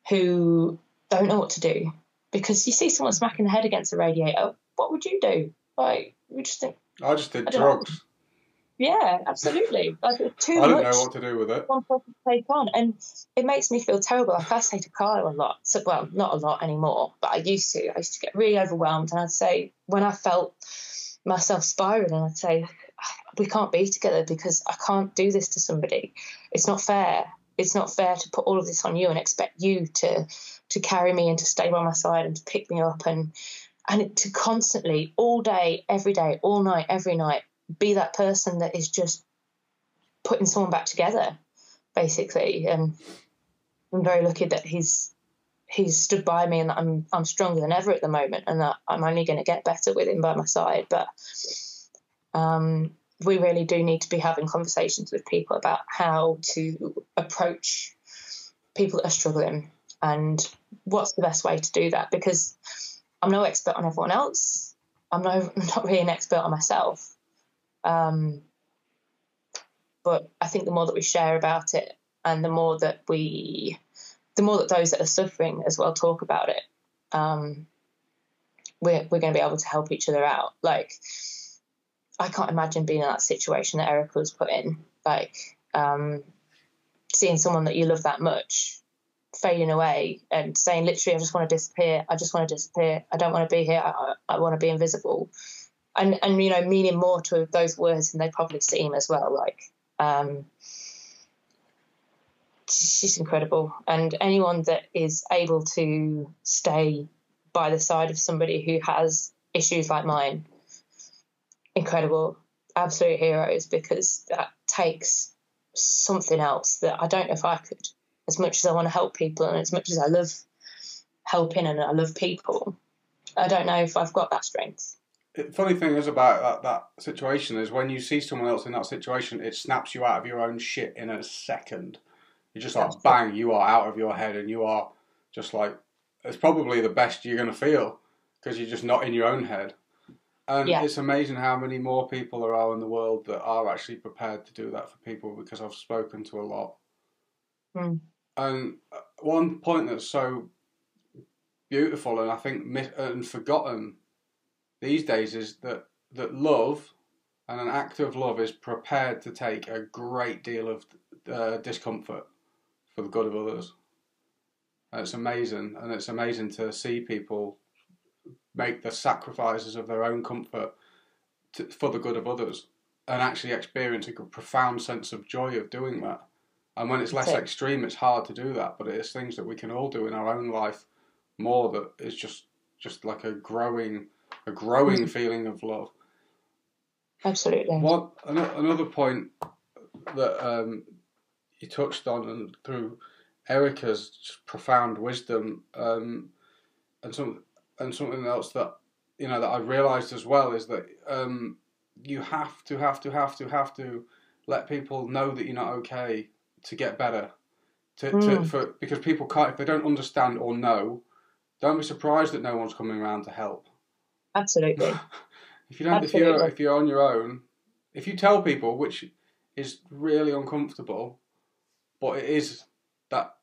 who don't know what to do because you see someone smacking the head against the radiator, what would you do? Like, you just think. I just did I drugs. Know. Yeah, absolutely. Like, too I don't know what to do with it. One person to take on, and it makes me feel terrible. I say to Kyle a lot. So, well, not a lot anymore, but I used to. I used to get really overwhelmed, and I'd say when I felt myself spiraling, I'd say, "We can't be together because I can't do this to somebody. It's not fair. It's not fair to put all of this on you and expect you to to carry me and to stay by my side and to pick me up and and to constantly all day every day all night every night be that person that is just putting someone back together basically and i'm very lucky that he's he's stood by me and that i'm i'm stronger than ever at the moment and that i'm only going to get better with him by my side but um, we really do need to be having conversations with people about how to approach people that are struggling and what's the best way to do that because I'm no expert on everyone else. I'm no not really an expert on myself. Um, but I think the more that we share about it and the more that we the more that those that are suffering as well talk about it, um, we're we're going to be able to help each other out. Like I can't imagine being in that situation that Erica was put in. Like um, seeing someone that you love that much fading away and saying literally, I just want to disappear. I just want to disappear. I don't want to be here. I, I want to be invisible. And, and, you know, meaning more to those words than they probably seem as well. Like, um, she's incredible. And anyone that is able to stay by the side of somebody who has issues like mine, incredible, absolute heroes, because that takes something else that I don't know if I could as much as I want to help people and as much as I love helping and I love people, I don't know if I've got that strength. The funny thing is about that, that situation is when you see someone else in that situation, it snaps you out of your own shit in a second. You're just like, bang, you are out of your head and you are just like, it's probably the best you're going to feel because you're just not in your own head. And yeah. it's amazing how many more people there are in the world that are actually prepared to do that for people because I've spoken to a lot. Mm. And uh, one point that's so beautiful and I think mis- and forgotten these days is that that love and an act of love is prepared to take a great deal of uh, discomfort for the good of others. And it's amazing, and it's amazing to see people make the sacrifices of their own comfort to, for the good of others, and actually experience a profound sense of joy of doing that. And when it's less extreme, it's hard to do that. But it's things that we can all do in our own life more that is just just like a growing a growing Mm-hmm. feeling of love. Absolutely. What another point that um, you touched on, and through Erica's profound wisdom, um, and some and something else that you know that I realised as well is that um, you have to have to have to have to let people know that you're not okay to get better. To, to Mm. for because people can't if they don't understand or know, don't be surprised that no one's coming around to help. Absolutely. If you don't, if you're if you're on your own, if you tell people, which is really uncomfortable, but it is that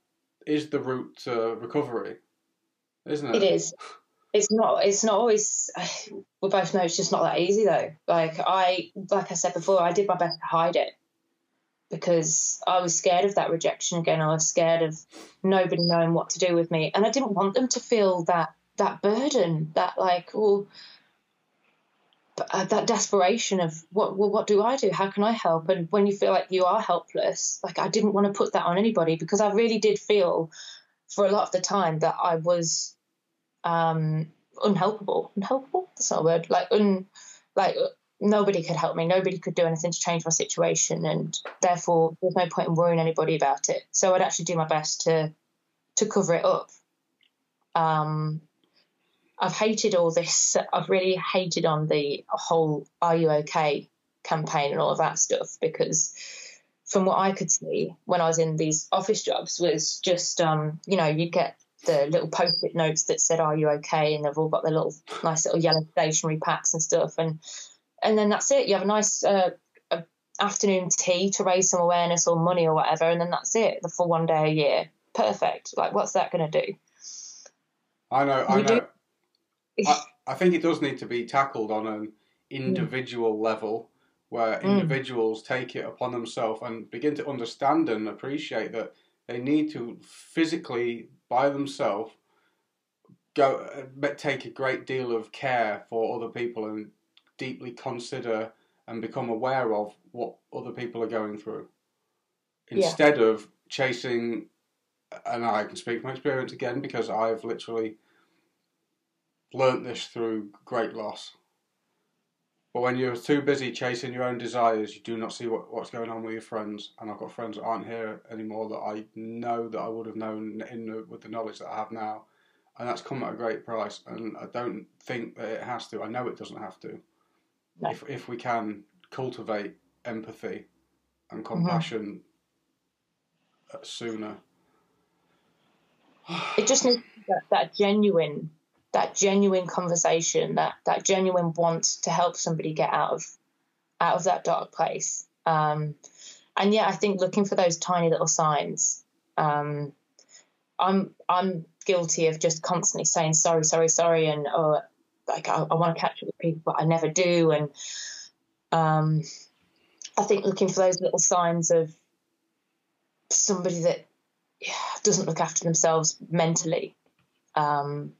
is the route to recovery, isn't it? It is. It's not. It's not always. We both know it's just not that easy, though. Like I, like I said before, I did my best to hide it because I was scared of that rejection again. I was scared of nobody knowing what to do with me, and I didn't want them to feel that that burden, that like, oh, uh, that desperation of what well, what do I do? How can I help? And when you feel like you are helpless, like I didn't want to put that on anybody because I really did feel for a lot of the time that I was um, unhelpable. Unhelpable? That's not a word. Like un, like nobody could help me. Nobody could do anything to change my situation, and therefore there's no point in worrying anybody about it. So I'd actually do my best to to cover it up. Um, I've hated all this. I've really hated on the whole "Are you okay?" campaign and all of that stuff because, from what I could see when I was in these office jobs, was just um, you know you get the little post-it notes that said "Are you okay?" and they've all got their little nice little yellow stationery packs and stuff, and and then that's it. You have a nice uh, a afternoon tea to raise some awareness or money or whatever, and then that's it. The full one day a year, perfect. Like, what's that going to do? I know. I We do- know. I, I think it does need to be tackled on an individual level where Mm. individuals take it upon themselves and begin to understand and appreciate that they need to physically by themselves go uh, take a great deal of care for other people and deeply consider and become aware of what other people are going through Yeah. instead of chasing and I can speak from experience again because I've literally learnt this through great loss. But when you're too busy chasing your own desires, you do not see what, what's going on with your friends. And I've got friends that aren't here anymore that I know that I would have known in the, with the knowledge that I have now, and that's come at a great price. And I don't think that it has to. I know it doesn't have to. No. If if we can cultivate empathy and compassion uh sooner. it just needs that, that genuine that genuine conversation that that genuine want to help somebody get out of out of that dark place um, and yeah i think looking for those tiny little signs um, i'm i'm guilty of just constantly saying sorry sorry sorry and oh like i, I want to catch up with people but i never do and um, i think looking for those little signs of somebody that yeah, doesn't look after themselves mentally. Um,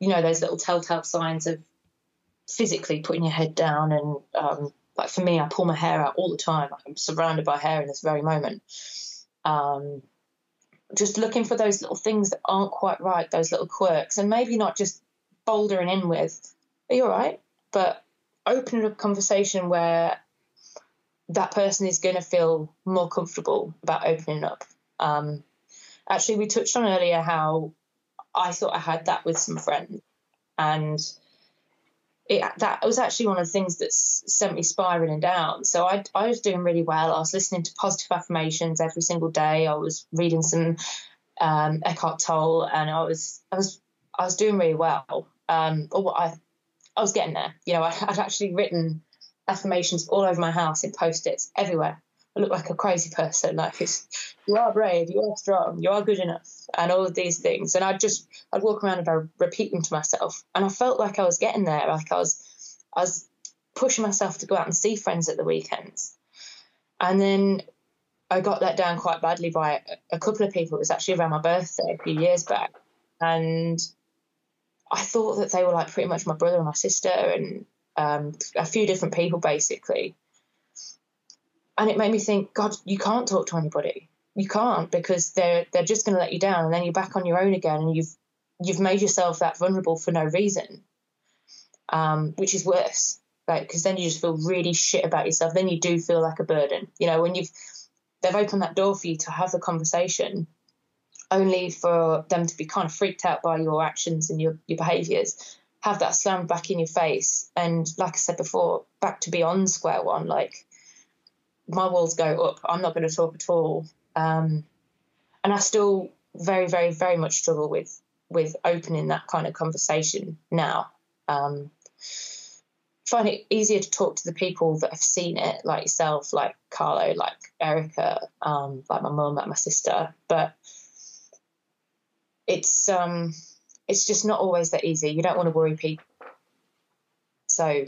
you know, those little telltale signs of physically putting your head down. And um, like for me, I pull my hair out all the time. I'm surrounded by hair in this very moment. Um, just looking for those little things that aren't quite right, those little quirks, and maybe not just bouldering in with, are you all right? But opening up a conversation where that person is going to feel more comfortable about opening up. Um, actually, we touched on earlier how I thought I had that with some friends, and it, that was actually one of the things that sent me spiraling down. So I, I was doing really well. I was listening to positive affirmations every single day. I was reading some um, Eckhart Tolle, and I was I was I was doing really well. Um, or I I was getting there. You know, I, I'd actually written affirmations all over my house in post-its everywhere. I look like a crazy person. Like it's, you are brave, you are strong, you are good enough, and all of these things. And I'd just I'd walk around and I'd repeat them to myself, and I felt like I was getting there. Like I was I was pushing myself to go out and see friends at the weekends, and then I got let down quite badly by a, couple of people. It was actually around my birthday a few years back, and I thought that they were like pretty much my brother and my sister, and um, a few different people basically and it made me think, God, you can't talk to anybody. You can't because they're they're just going to let you down, and then you're back on your own again, and you've you've made yourself that vulnerable for no reason, um, which is worse. Like, because then you just feel really shit about yourself. Then you do feel like a burden. You know, when you've they've opened that door for you to have the conversation, only for them to be kind of freaked out by your actions and your, your behaviours, have that slammed back in your face. And like I said before, back to be on square one, like my walls go up. I'm not going to talk at all. Um, and I still very, very, very much struggle with with opening that kind of conversation now. Um, find it easier to talk to the people that have seen it, like yourself, like Carlo, like Erica, um, like my mum, like my sister. But it's um, it's just not always that easy. You don't want to worry people, so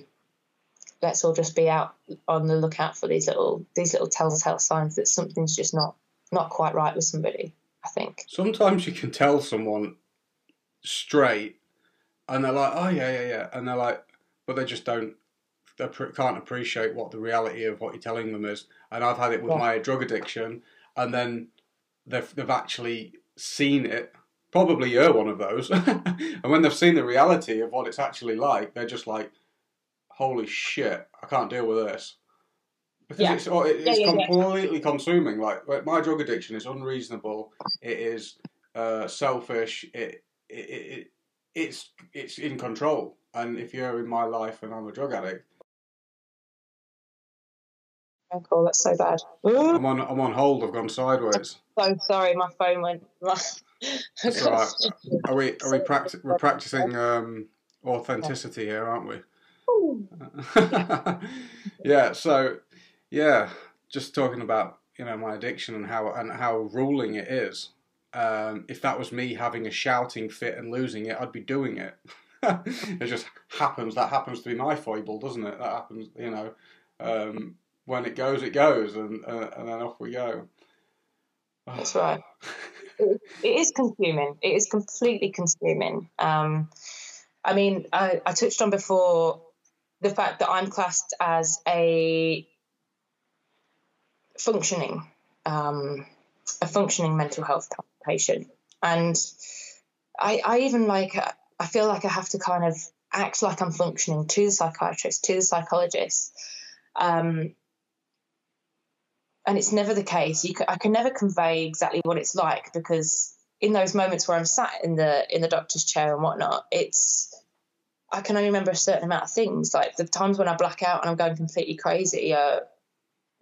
let's all just be out on the lookout for these little these little telltale signs that something's just not not quite right with somebody. I think sometimes you can tell someone straight, and they're like, "Oh yeah, yeah, yeah," and they're like, but they just don't they can't appreciate what the reality of what you're telling them is. And I've had it with yeah. my drug addiction, and then they've they've actually seen it. Probably you're one of those. and when they've seen the reality of what it's actually like, they're just like, "Holy shit! I can't deal with this." Because yeah. it's oh, it's yeah, completely consuming. Like, like my drug addiction is unreasonable. It is uh, selfish. It, it, it it's it's in control. And if you're in my life and I'm a drug addict, Oh, call. That's so bad. I'm on. I'm on hold. I've gone sideways. so sorry, my phone went. That's right. Are we? Are we practi- We're practicing um, authenticity here, aren't we? yeah. yeah. So, yeah, just talking about you know my addiction and how and how ruling it is. Um, if that was me having a shouting fit and losing it, I'd be doing it. it just happens. That happens to be my foible, doesn't it? That happens, you know. Um, when it goes, it goes, and uh, and then off we go. That's right. it, it is consuming. It is completely consuming. Um, I mean, I, I touched on before the fact that I'm classed as a functioning, um, a functioning mental health patient, and I, I even like I feel like I have to kind of act like I'm functioning to the psychiatrist, to the psychologist, um, and it's never the case. You can, I can never convey exactly what it's like because in those moments where I'm sat in the in the doctor's chair and whatnot, it's I can only remember a certain amount of things. Like the times when I black out and I'm going completely crazy, uh,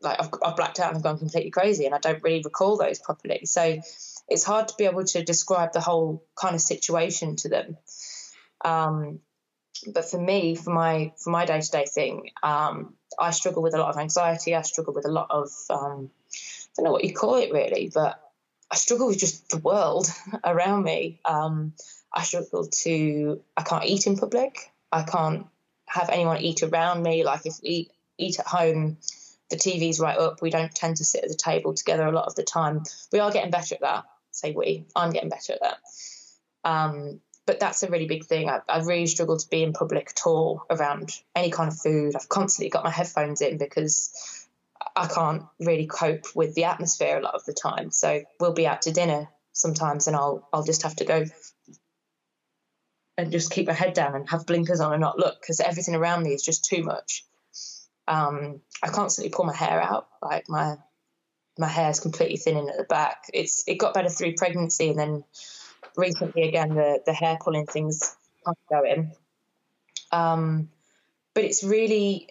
like I've, I've blacked out and I've gone completely crazy, and I don't really recall those properly. So it's hard to be able to describe the whole kind of situation to them. Um, but for me, for my for my day to day thing, um, I struggle with a lot of anxiety. I struggle with a lot of um, I don't know what you call it really, but I struggle with just the world around me. Um, I struggle to I can't eat in public. I can't have anyone eat around me. Like if we eat at home, the TV's right up. We don't tend to sit at the table together a lot of the time. We are getting better at that. Say we. I'm getting better at that. Um, but that's a really big thing. I, I really struggle to be in public at all around any kind of food. I've constantly got my headphones in because I can't really cope with the atmosphere a lot of the time. So we'll be out to dinner sometimes, and I'll I'll just have to go and just keep my head down and have blinkers on and not look because everything around me is just too much. Um, I constantly pull my hair out, like my my hair is completely thinning at the back. It's it got better through pregnancy, and then recently again the the hair pulling things going. Um, but it's really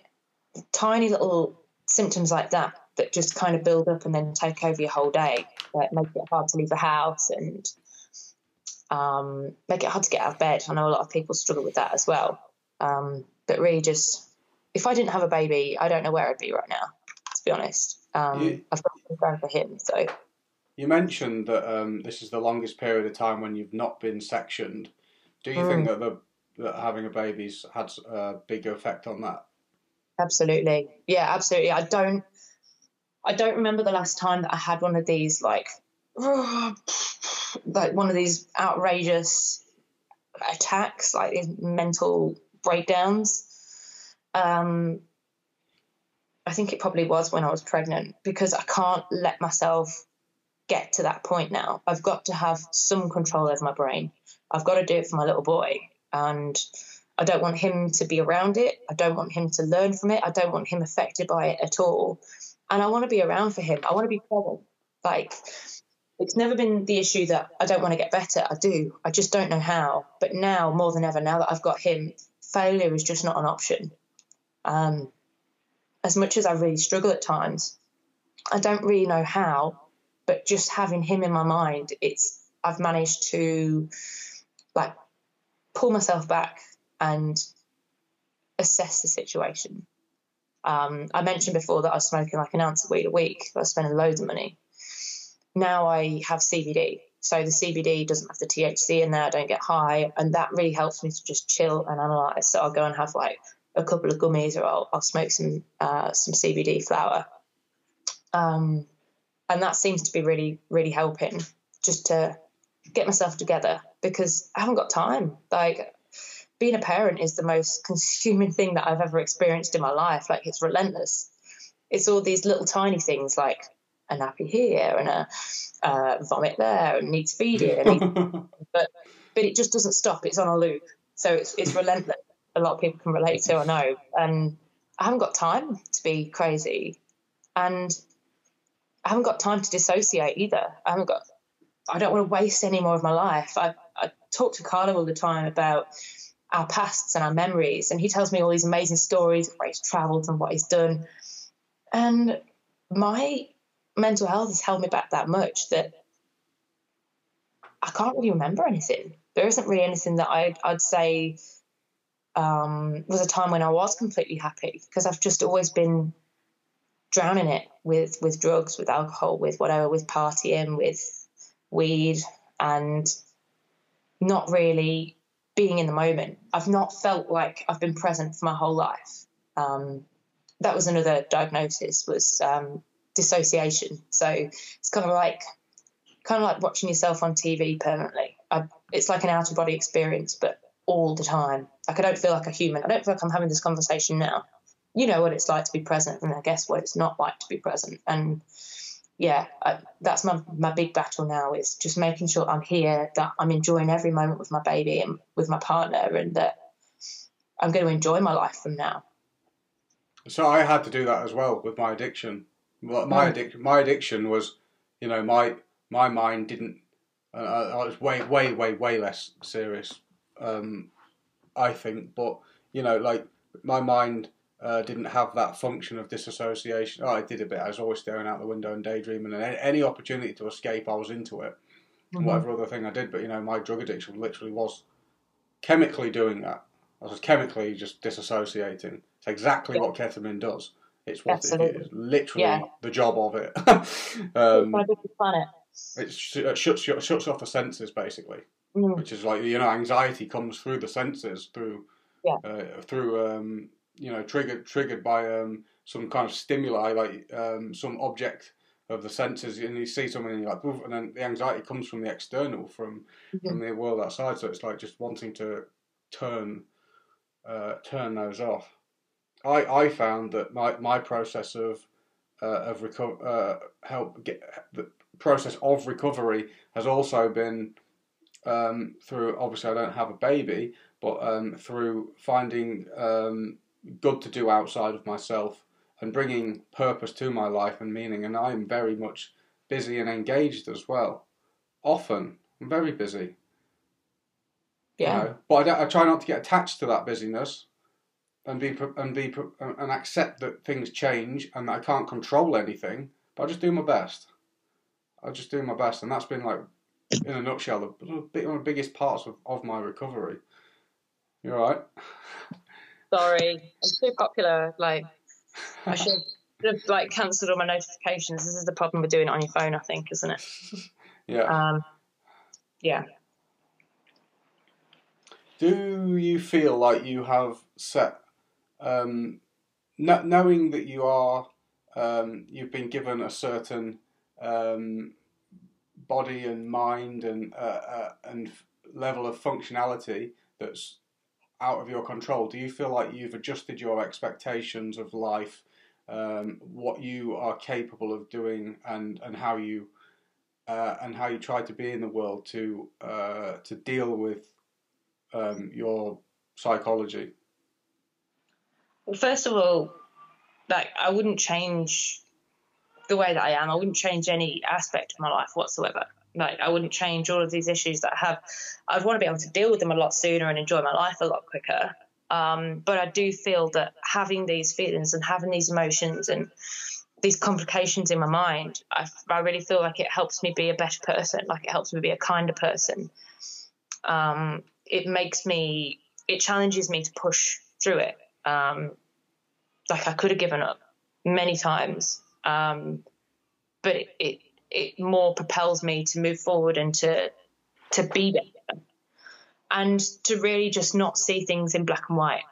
tiny little symptoms like that that just kind of build up and then take over your whole day. That make it hard to leave the house and um, make it hard to get out of bed. I know a lot of people struggle with that as well. Um, but really, just if I didn't have a baby, I don't know where I'd be right now. To be honest, um, yeah. I've got go for him. So you mentioned that um, this is the longest period of time when you've not been sectioned. Do you mm. think that, the, that having a baby's had a big effect on that? Absolutely, yeah, absolutely. I don't, I don't remember the last time that I had one of these like, like one of these outrageous attacks, like these mental breakdowns. Um, I think it probably was when I was pregnant because I can't let myself get to that point now. I've got to have some control over my brain. I've got to do it for my little boy. And I don't want him to be around it. I don't want him to learn from it. I don't want him affected by it at all. And I want to be around for him. I want to be present. Like, it's never been the issue that I don't want to get better. I do. I just don't know how. But now, more than ever, now that I've got him, failure is just not an option. Um, as much as I really struggle at times, I don't really know how. But just having him in my mind, it's I've managed to like pull myself back and assess the situation. Um, I mentioned before that I was smoking like an ounce of weed a week. I was spending loads of money. Now I have CBD. So the CBD doesn't have the THC in there. I don't get high, and that really helps me to just chill and analyze. So I'll go and have like a couple of gummies, or I'll, I'll smoke some uh, some CBD flower. Um, and that seems to be really really helping just to get myself together because I haven't got time. Like being a parent is the most consuming thing that I've ever experienced in my life. Like it's relentless. It's all these little tiny things like a nappy here and a uh, vomit there and needs feeding, but but it just doesn't stop. It's on a loop, so it's it's relentless. A lot of people can relate to, I know, and I haven't got time to be crazy, and I haven't got time to dissociate either. I haven't got. I don't want to waste any more of my life. I, I talk to Carlo all the time about our pasts and our memories. And he tells me all these amazing stories of where he's travelled and what he's done. And my mental health has held me back that much that I can't really remember anything. There isn't really anything that I'd, I'd say um, was a time when I was completely happy because I've just always been drowning it with with drugs, with alcohol, with whatever, with partying, with weed, and not really being in the moment. I've not felt like I've been present for my whole life. Um, that was another diagnosis was um, dissociation. So it's kind of like kind of like watching yourself on TV permanently. I, it's like an out of body experience, but all the time. Like I don't feel like a human. I don't feel like I'm having this conversation now. You know what it's like to be present, and I guess what it's not like to be present. And yeah, I, that's my my big battle now is just making sure I'm here, that I'm enjoying every moment with my baby and with my partner, and that I'm going to enjoy my life from now. So I had to do that as well with my addiction. My mm. addiction, my addiction was, you know, my my mind didn't. Uh, I was way, way, way, way less serious. Um, I think, but you know, like my mind uh, didn't have that function of disassociation. Oh, I did a bit. I was always staring out the window and daydreaming, and any, opportunity to escape, I was into it. Mm-hmm. Whatever other thing I did, but you know, my drug addiction literally was chemically doing that. I was chemically just disassociating. It's exactly yeah. what ketamine does. It's what it is. Literally yeah. the job of it. um, planet. It shuts shuts off the senses basically, mm. which is like you know anxiety comes through the senses through yeah. uh, through um, you know triggered triggered by um, some kind of stimuli like um, some object of the senses and you see something and you're like and then the anxiety comes from the external from mm-hmm. from the world outside so it's like just wanting to turn uh, turn those off I, I found that my, my process of uh, of reco- uh, help get the process of recovery has also been um, through obviously I don't have a baby but um, through finding um, good to do outside of myself and bringing purpose to my life and meaning. And I'm very much busy and engaged as well. Often, I'm very busy. Yeah. You know? But I, I, try not to get attached to that busyness and be and be and accept that things change and that I can't control anything. But I just do my best. I just do my best, and that's been like, in a nutshell, the, one of the biggest parts of, of my recovery. You all right? Sorry, I'm too popular. Like, I should have like cancelled all my notifications. This is the problem with doing it on your phone, I think, isn't it? yeah. Um, yeah. Do you feel like you have set, um, knowing that you are, um, you've been given a certain um, body and mind and uh, uh, and level of functionality that's out of your control? Do you feel like you've adjusted your expectations of life, um, what you are capable of doing, and and how you uh, and how you try to be in the world to uh, to deal with um, your psychology? Well, first of all, like I wouldn't change the way that I am. I wouldn't change any aspect of my life whatsoever. Like I wouldn't change all of these issues that I have. I'd want to be able to deal with them a lot sooner and enjoy my life a lot quicker. Um, but I do feel that having these feelings and having these emotions and these complications in my mind, I, I really feel like it helps me be a better person. Like it helps me be a kinder person. Um, it makes me, it challenges me to push through it. Um, like I could have given up many times, um, but it, it it more propels me to move forward and to to be better and to really just not see things in black and white.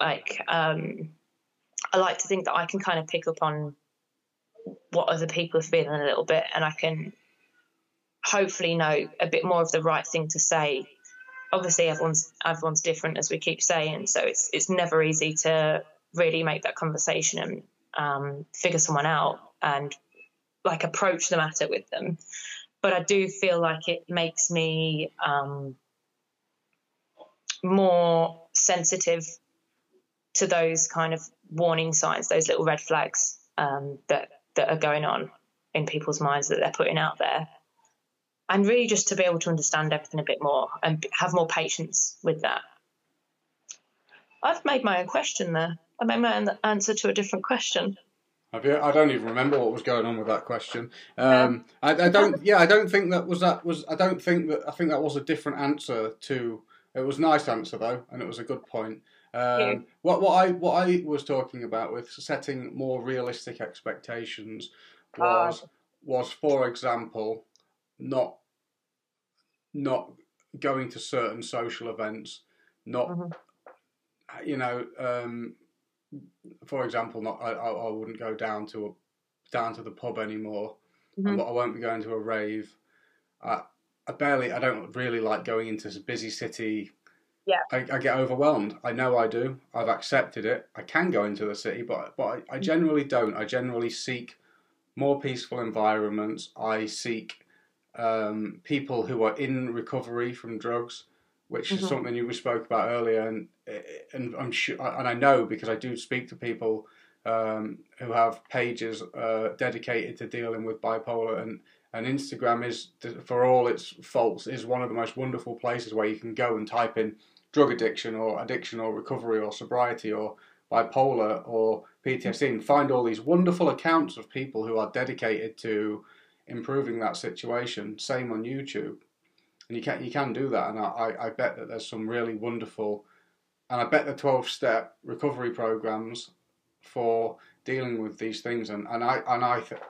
Like um, I like to think that I can kind of pick up on what other people are feeling a little bit, and I can hopefully know a bit more of the right thing to say. Obviously, everyone's everyone's different, as we keep saying, so it's it's never easy to really make that conversation and um, figure someone out and like approach the matter with them. But I do feel like it makes me um, more sensitive to those kind of warning signs, those little red flags um, that that are going on in people's minds that they're putting out there, and really just to be able to understand everything a bit more and have more patience with that. I've made my own question there. I my answer to a different question. You? I don't even remember what was going on with that question. Um, I, I, don't. Yeah, I don't think that was that was. I don't think that. I think that was a different answer to. It was a nice answer though, and it was a good point. Um, what what I what I was talking about with setting more realistic expectations was uh, was for example not not going to certain social events, not mm-hmm. you know um, for example, not I, I wouldn't go down to a, down to the pub anymore, mm-hmm. I won't be going to a rave. I, I barely, I don't really like going into a busy city. Yeah, I, I, get overwhelmed. I know I do. I've accepted it. I can go into the city, but but I, I mm-hmm. generally don't. I generally seek more peaceful environments. I seek um, people who are in recovery from drugs which mm-hmm. is something you spoke about earlier, and and I'm sure, and I know because I do speak to people um, who have pages uh, dedicated to dealing with bipolar, and and Instagram is, for all its faults, is one of the most wonderful places where you can go and type in drug addiction or addiction or recovery or sobriety or bipolar or PTSD and find all these wonderful accounts of people who are dedicated to improving that situation. Same on YouTube and you can you can do that. And I, I bet that there's some really wonderful, and I bet the twelve step recovery programs for dealing with these things. And, and I and I th-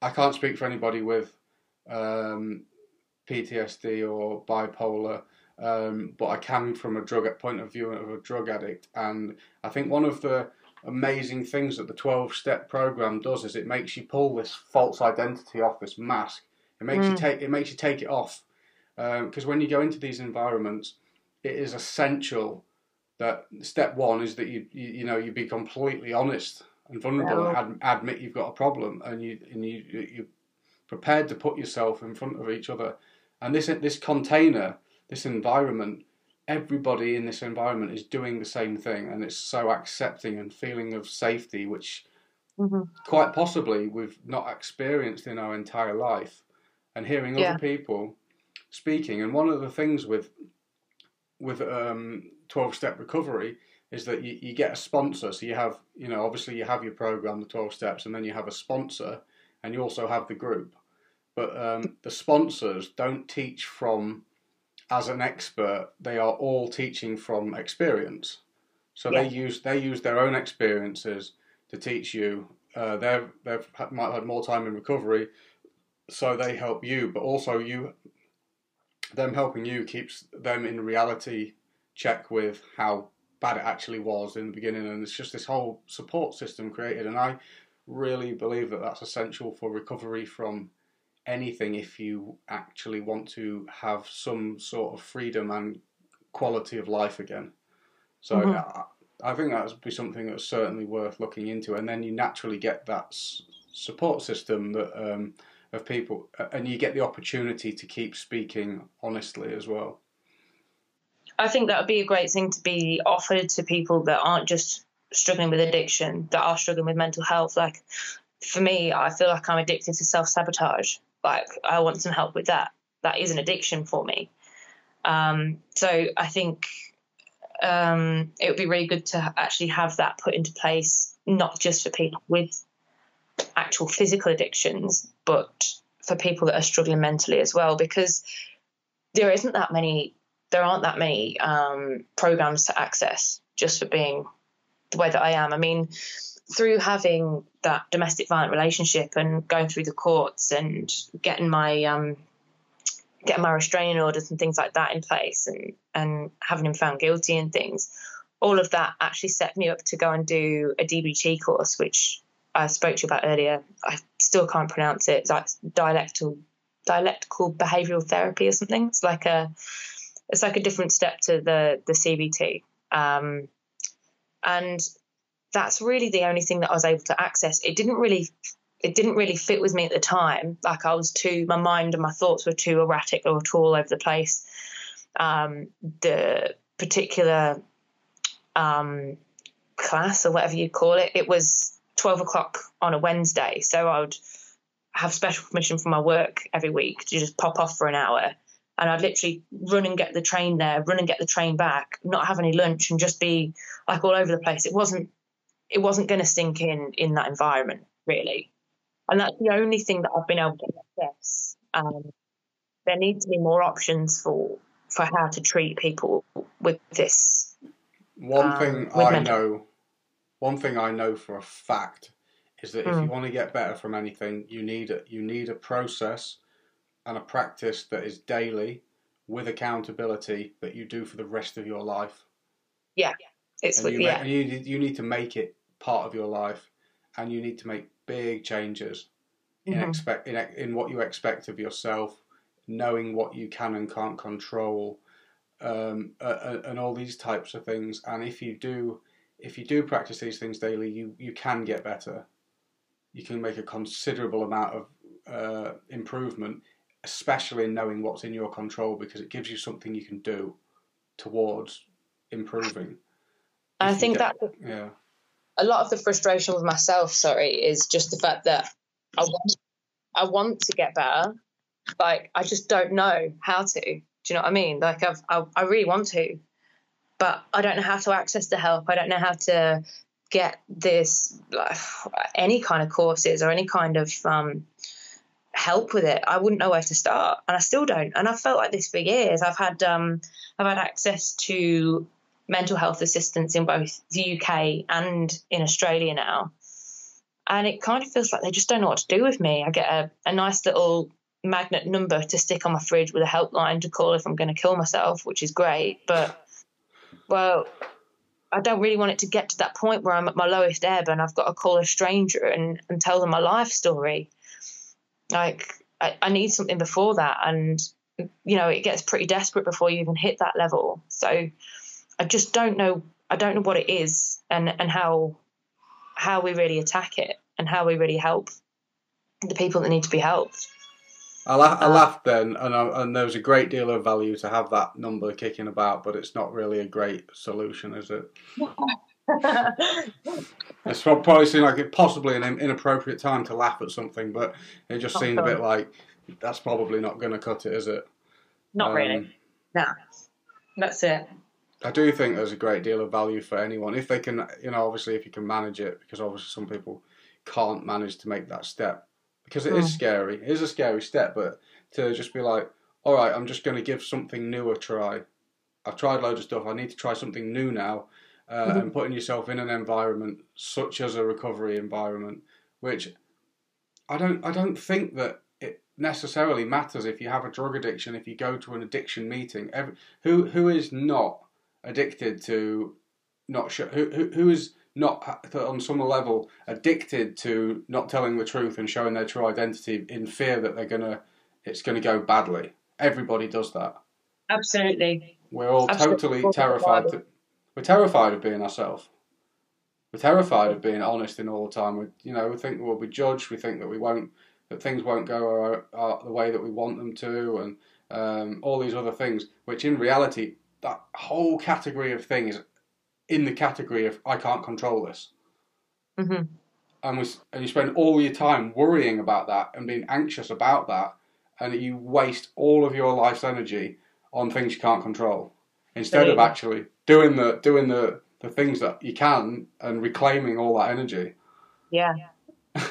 I can't speak for anybody with um, PTSD or bipolar. Um, but I can from a drug point of view of a drug addict, and I think one of the amazing things that the 12 step program does is it makes you pull this false identity off this mask it makes mm. you take it makes you take it off because um, when you go into these environments, it is essential that step one is that you you, you know you be completely honest and vulnerable yeah. and ad, admit you've got a problem and you and you you prepared to put yourself in front of each other and this this container this environment everybody in this environment is doing the same thing and it's so accepting and feeling of safety which mm-hmm. quite possibly we've not experienced in our entire life and hearing yeah. other people speaking. And one of the things with with um, twelve step recovery is that you, you get a sponsor. So you have you know obviously you have your program, the twelve steps, and then you have a sponsor, and you also have the group. But um, the sponsors don't teach from as an expert. They are all teaching from experience. So yeah. they use they use their own experiences to teach you. Uh, they've they've had, might have had more time in recovery, so they help you, but also you, them helping you keeps them in reality check with how bad it actually was in the beginning, and it's just this whole support system created. And I really believe that that's essential for recovery from anything if you actually want to have some sort of freedom and quality of life again. So mm-hmm. I, I think that would be something that's certainly worth looking into, and then you naturally get that s- support system that. Um, of people, and you get the opportunity to keep speaking honestly as well. I think that would be a great thing to be offered to people that aren't just struggling with addiction, that are struggling with mental health. Like for me, I feel like I'm addicted to self sabotage. Like I want some help with that. That is an addiction for me. Um, so I think um, it would be really good to actually have that put into place, not just for people with actual physical addictions, but for people that are struggling mentally as well, because there isn't that many, there aren't that many um, programs to access just for being the way that I am. I mean, through having that domestic violent relationship and going through the courts and getting my um, getting my restraining orders and things like that in place and and having him found guilty and things, all of that actually set me up to go and do a DBT course, which I spoke to you about earlier. I still can't pronounce it. It's like dialectal dialectical behavioral therapy or something. It's like a it's like a different step to the the CBT. Um, and that's really the only thing that I was able to access. It didn't really it didn't really fit with me at the time. Like I was too my mind and my thoughts were too erratic or too all over the place. Um, the particular um, class or whatever you call it, it was 12 o'clock on a Wednesday. So I would have special permission from my work every week to just pop off for an hour. And I'd literally run and get the train there, run and get the train back, not have any lunch, and just be like all over the place. It wasn't, it wasn't going to sink in in that environment really, and that's the only thing that I've been able to access. Um, there need to be more options for for how to treat people with this. One um, thing I mental- know one thing I know for a fact is that mm. if you hmm. want to get better from anything, you need a, you need a process and a practice that is daily with accountability that you do for the rest of your life. Yeah, it's and you, yeah. and you, need you need to make it part of your life, and you need to make big changes mm-hmm. in expect in, in what you expect of yourself, knowing what you can and can't control, um, uh, and all these types of things. And if you do if you do practice these things daily, you, you can get better. You can make a considerable amount of uh, improvement, especially in knowing what's in your control because it gives you something you can do towards improving. I think get, that yeah, a lot of the frustration with myself, sorry, is just the fact that I want I want to get better, like I just don't know how to. Do you know what I mean? Like I've I, I really want to, but I don't know how to access the help. I don't know how to get this like, any kind of courses or any kind of um, help with it. I wouldn't know where to start, and I still don't. And I've felt like this for years. I've had um, I've had access to mental health assistance in both the UK and in Australia now, and it kind of feels like they just don't know what to do with me. I get a, a nice little magnet number to stick on my fridge with a helpline to call if I'm going to kill myself, which is great, but well, I don't really want it to get to that point where I'm at my lowest ebb and I've got to call a stranger and, and tell them my life story. Like, I, I need something before that. And, you know, it gets pretty desperate before you even hit that level. So I just don't know. I don't know what it is and, and how how we really attack it and how we really help the people that need to be helped. I, la- I uh, laughed then, and, I, and there was a great deal of value to have that number kicking about, but it's not really a great solution, is it? it's probably seemed like it possibly an inappropriate time to laugh at something, but it just seemed a bit like that's probably not going to cut it, is it? Not um, really. No, that's it. I do think there's a great deal of value for anyone if they can, you know, obviously if you can manage it, because obviously some people can't manage to make that step because it is hmm. scary. It is a scary step, but to just be like, all right, I'm just going to give something new a try. I've tried loads of stuff. I need to try something new now. Uh, mm-hmm. And putting yourself in an environment such as a recovery environment, which I don't, I don't think that it necessarily matters if you have a drug addiction. If you go to an addiction meeting, every, who who is not addicted to not sh- who, who who is not on some level addicted to not telling the truth and showing their true identity in fear that they're gonna it's gonna go badly. Everybody does that. Absolutely. We're all Absolutely. totally terrified. To, we're terrified of being ourselves. We're terrified of being honest in all the time. We, you know, we think we'll be judged. We think that we won't. that things won't go the way that we want them to, and um, all these other things, which in reality, that whole category of thing is in the category of I can't control this. Mm-hmm. And, we, and you spend all your time worrying about that and being anxious about that, and you waste all of your life's energy on things you can't control instead of actually doing the doing the, the things that you can and reclaiming all that energy. Yeah.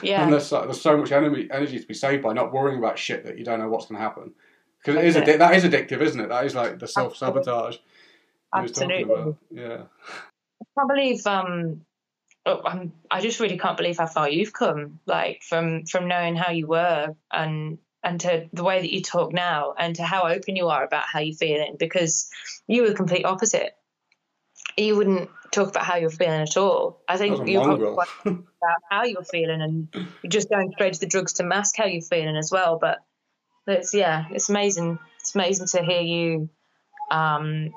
Yeah. and there's, there's so much energy energy to be saved by not worrying about shit that you don't know what's going to happen. Because it is addi- that is addictive, isn't it? That is like the self sabotage. Absolutely. Yeah. I can't believe um oh, I'm, I just really can't believe how far you've come. Like from from knowing how you were and and to the way that you talk now and to how open you are about how you're feeling because you were the complete opposite. You wouldn't talk about how you're feeling at all. I think you were about how you're feeling and you're just going straight to the drugs to mask how you're feeling as well. But it's yeah, it's amazing. It's amazing to hear you um,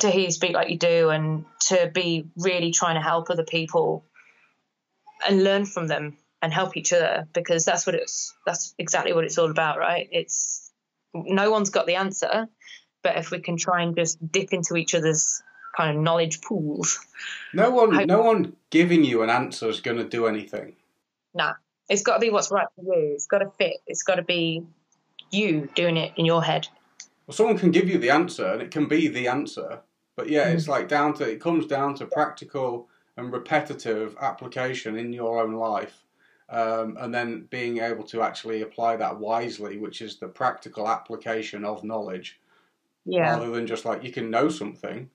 to hear you speak like you do and to be really trying to help other people and learn from them and help each other because that's what it's that's exactly what it's all about right? It's no one's got the answer but if we can try and just dip into each other's kind of knowledge pools no one no one giving you an answer is going to do anything. Nah. It's got to be what's right for you. It's got to fit. It's got to be you doing it in your head well someone can give you the answer and it can be the answer but yeah mm. it's like down to it comes down to practical and repetitive application in your own life um, and then being able to actually apply that wisely, which is the practical application of knowledge, yeah. rather than just like you can know something.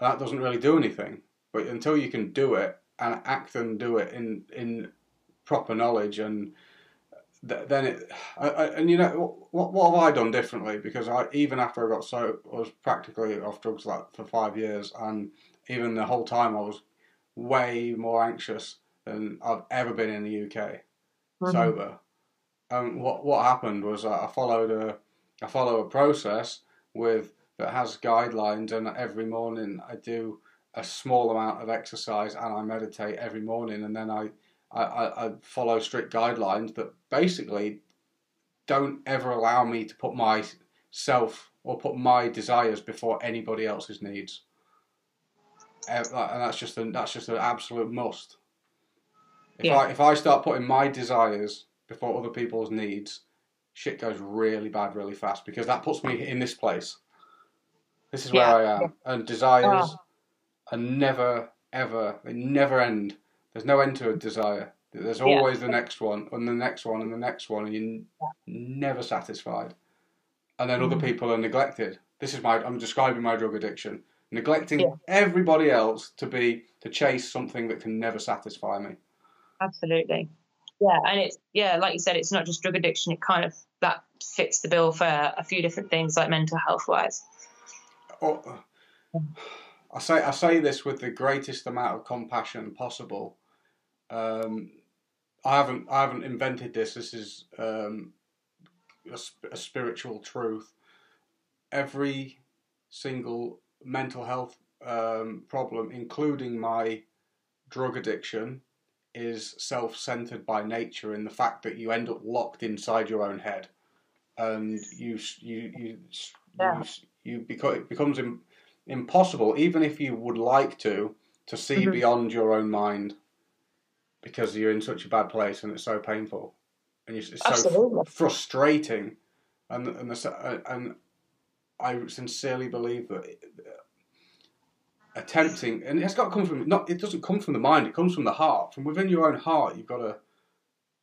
That doesn't really do anything. But until you can do it and act and do it in in proper knowledge and then it I, I, and you know what what have I done differently because I even after I got so I was practically off drugs like for five years and even the whole time I was way more anxious than I've ever been in the UK mm-hmm. sober. Um, what what happened was I followed a I follow a process with that has guidelines, and every morning I do a small amount of exercise and I meditate every morning, and then I I, I follow strict guidelines that basically don't ever allow me to put myself or put my desires before anybody else's needs. Eh, and that's just a, that's just an absolute must. If yeah. I if I start putting my desires before other people's needs, shit goes really bad really fast because that puts me in this place. This is where yeah. I am, and desires are never ever they never end. There's no end to a desire. There's always yeah. the next one, and the next one, and the next one, and you're never satisfied. And then mm-hmm. other people are neglected. This is my I'm describing my drug addiction, neglecting everybody else to be to chase something that can never satisfy me. Absolutely. Yeah, and it's yeah, like you said, it's not just drug addiction. It kind of that fits the bill for a few different things, like mental health wise. Oh, I say I say this with the greatest amount of compassion possible. Um, I haven't I haven't invented this. This is um, a, a spiritual truth. Every single mental health um, problem, including my drug addiction, is self-centered by nature in the fact that you end up locked inside your own head, and you you you yeah. you, you become it becomes Im, impossible even if you would like to to see mm-hmm. beyond your own mind because you're in such a bad place and it's so painful and it's so frustrating and and the, and I sincerely believe that attempting, and it's got to come from not. It doesn't come from the mind. It comes from the heart. From within your own heart, you've got to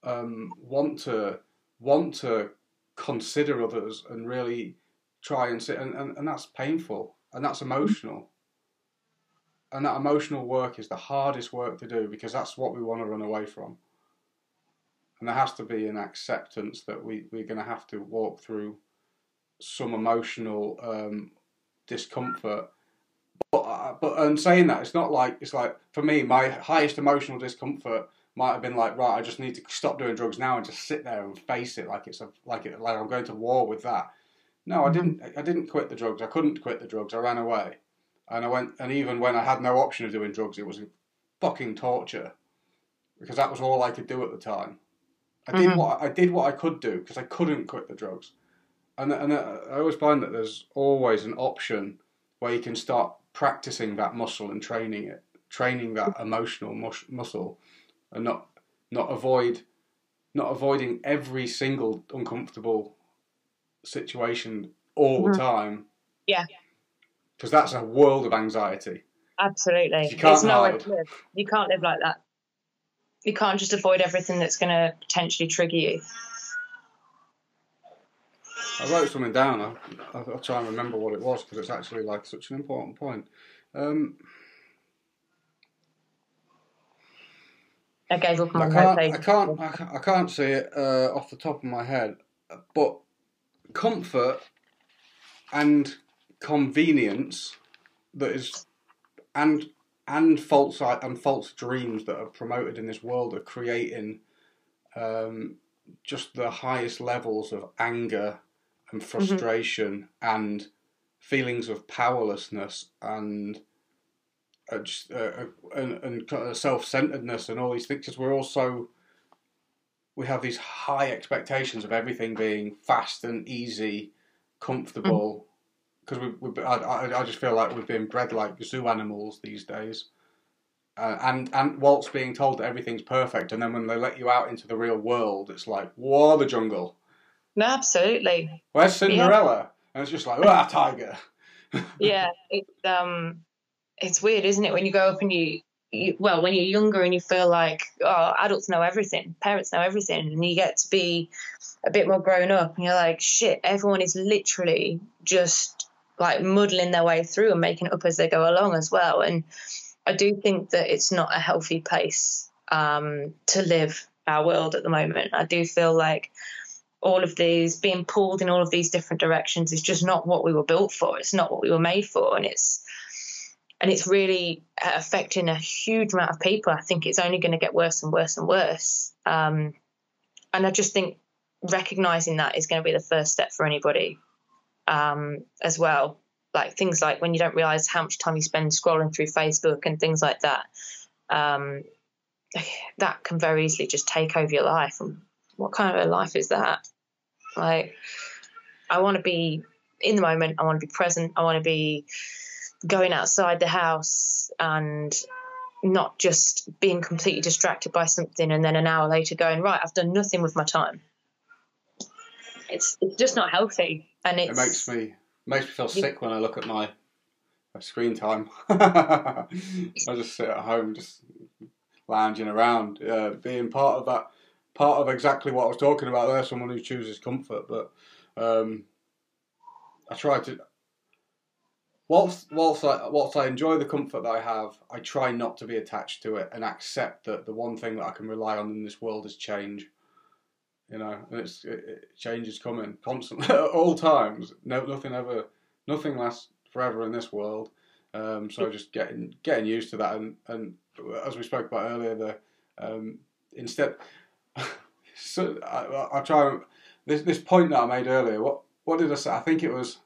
um, want to want to consider others and really try and sit. And, and, and that's painful and that's emotional. And that emotional work is the hardest work to do because that's what we want to run away from. And there has to be an acceptance that we, we're going to have to walk through some emotional um, discomfort but uh, but and saying that, it's not like it's like for me, my highest emotional discomfort might have been like, right, I just need to stop doing drugs now and just sit there and face it like it's a like it like I'm going to war with that. No, I mm-hmm. didn't. I didn't quit the drugs. I couldn't quit the drugs. I ran away, and I went. And even when I had no option of doing drugs, it was fucking torture, because that was all I could do at the time. I did mm-hmm. what I did what I could do because I couldn't quit the drugs, and and I always find that there's always an option where you can start practicing that muscle and training it, training that emotional mus- muscle, and not not avoid not avoiding every single uncomfortable situation all the mm-hmm. time. Yeah. Because that's a world of anxiety. Absolutely. You can't It's nowhere hide. You can't live like that. You can't just avoid everything that's going to potentially trigger you. I wrote something down. I, I'll, I'll try and remember what it was because it's actually like such an important point. Um, I gave up on I can't, I can't, I can't, I can't see it uh, off the top of my head, but comfort and convenience that is, and and false and false dreams that are promoted in this world are creating um, just the highest levels of anger and frustration and feelings of powerlessness and uh, just, uh, uh, and, and self-centeredness and all these things. 'cause we're also we have these high expectations of everything being fast and easy, comfortable. Because we, we, I, I, I just feel like we've been bred like zoo animals these days, uh, and and whilst being told that everything's perfect, and then when they let you out into the real world, it's like, whoa, the jungle. No, absolutely. Where's Cinderella? And it's just like, ah, tiger. Yeah, it's um, it's weird, isn't it? When you go up and you, you, well, when you're younger and you feel like, oh, adults know everything, parents know everything, and you get to be a bit more grown up, and you're like, shit, everyone is literally just like muddling their way through and making it up as they go along as well. And I do think that it's not a healthy place um, to live our world at the moment. I do feel like all of these being pulled in all of these different directions is just not what we were built for. It's not what we were made for, and it's and it's really uh, affecting a huge amount of people. I think it's only going to get worse and worse and worse. Um, and I just think recognizing that is going to be the first step for anybody um, as well. Like things like when you don't realize how much time you spend scrolling through Facebook and things like that. Um, that can very easily just take over your life. And what kind of a life is that? Like, I want to be in the moment. I want to be present. I want to be going outside the house and not just being completely distracted by something and then an hour later going right i've done nothing with my time it's it's just not healthy and It makes me makes me feel sick when I look at my, my screen time. I just sit at home, just lounging around, uh, being part of that, part of exactly what I was talking about there. Someone who chooses comfort, but um, I try to. Whilst whilst I whilst I enjoy the comfort that I have, I try not to be attached to it and accept that the one thing that I can rely on in this world is change. You know, and it's it, it, change is coming constantly at all times. No, nothing ever, nothing lasts forever in this world. Um, so just getting getting used to that, and, and as we spoke about earlier, the um, instead, so I, I try this this point that I made earlier. What what did I say? I think it was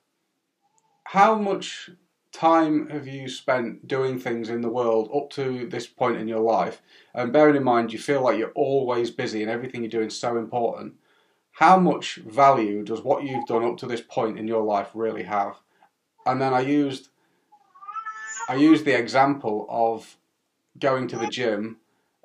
how much time have you spent doing things in the world up to this point in your life? And bearing in mind, you feel like you're always busy and everything you're doing is so important. How much value does what you've done up to this point in your life really have? And then I used I used the example of going to the gym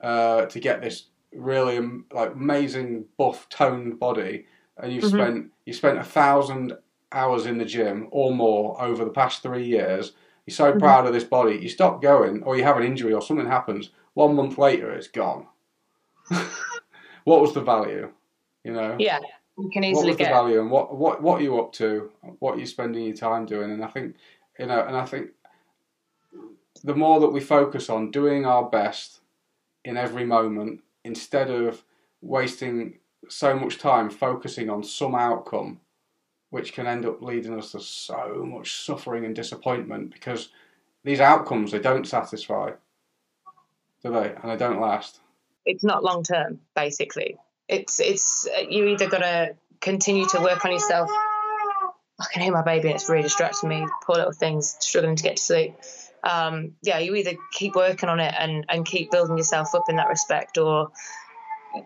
uh, to get this really like amazing buff toned body, and you've Mhm. spent you spent a thousand hours in the gym or more over the past three years. You're so Mhm. proud of this body. You stop going, or you have an injury, or something happens. One month later, it's gone. what was the value? You know yeah you can easily what was the get value and what what what are you up to what are you spending your time doing and i think you know and i think the more that we focus on doing our best in every moment instead of wasting so much time focusing on some outcome which can end up leading us to so much suffering and disappointment because these outcomes they don't satisfy do they? And they don't last. It's not long term basically. It's it's you either got to continue to work on yourself. I can hear my baby and it's really distracting me. Poor little things struggling to get to sleep. Um, yeah you either keep working on it and and keep building yourself up in that respect or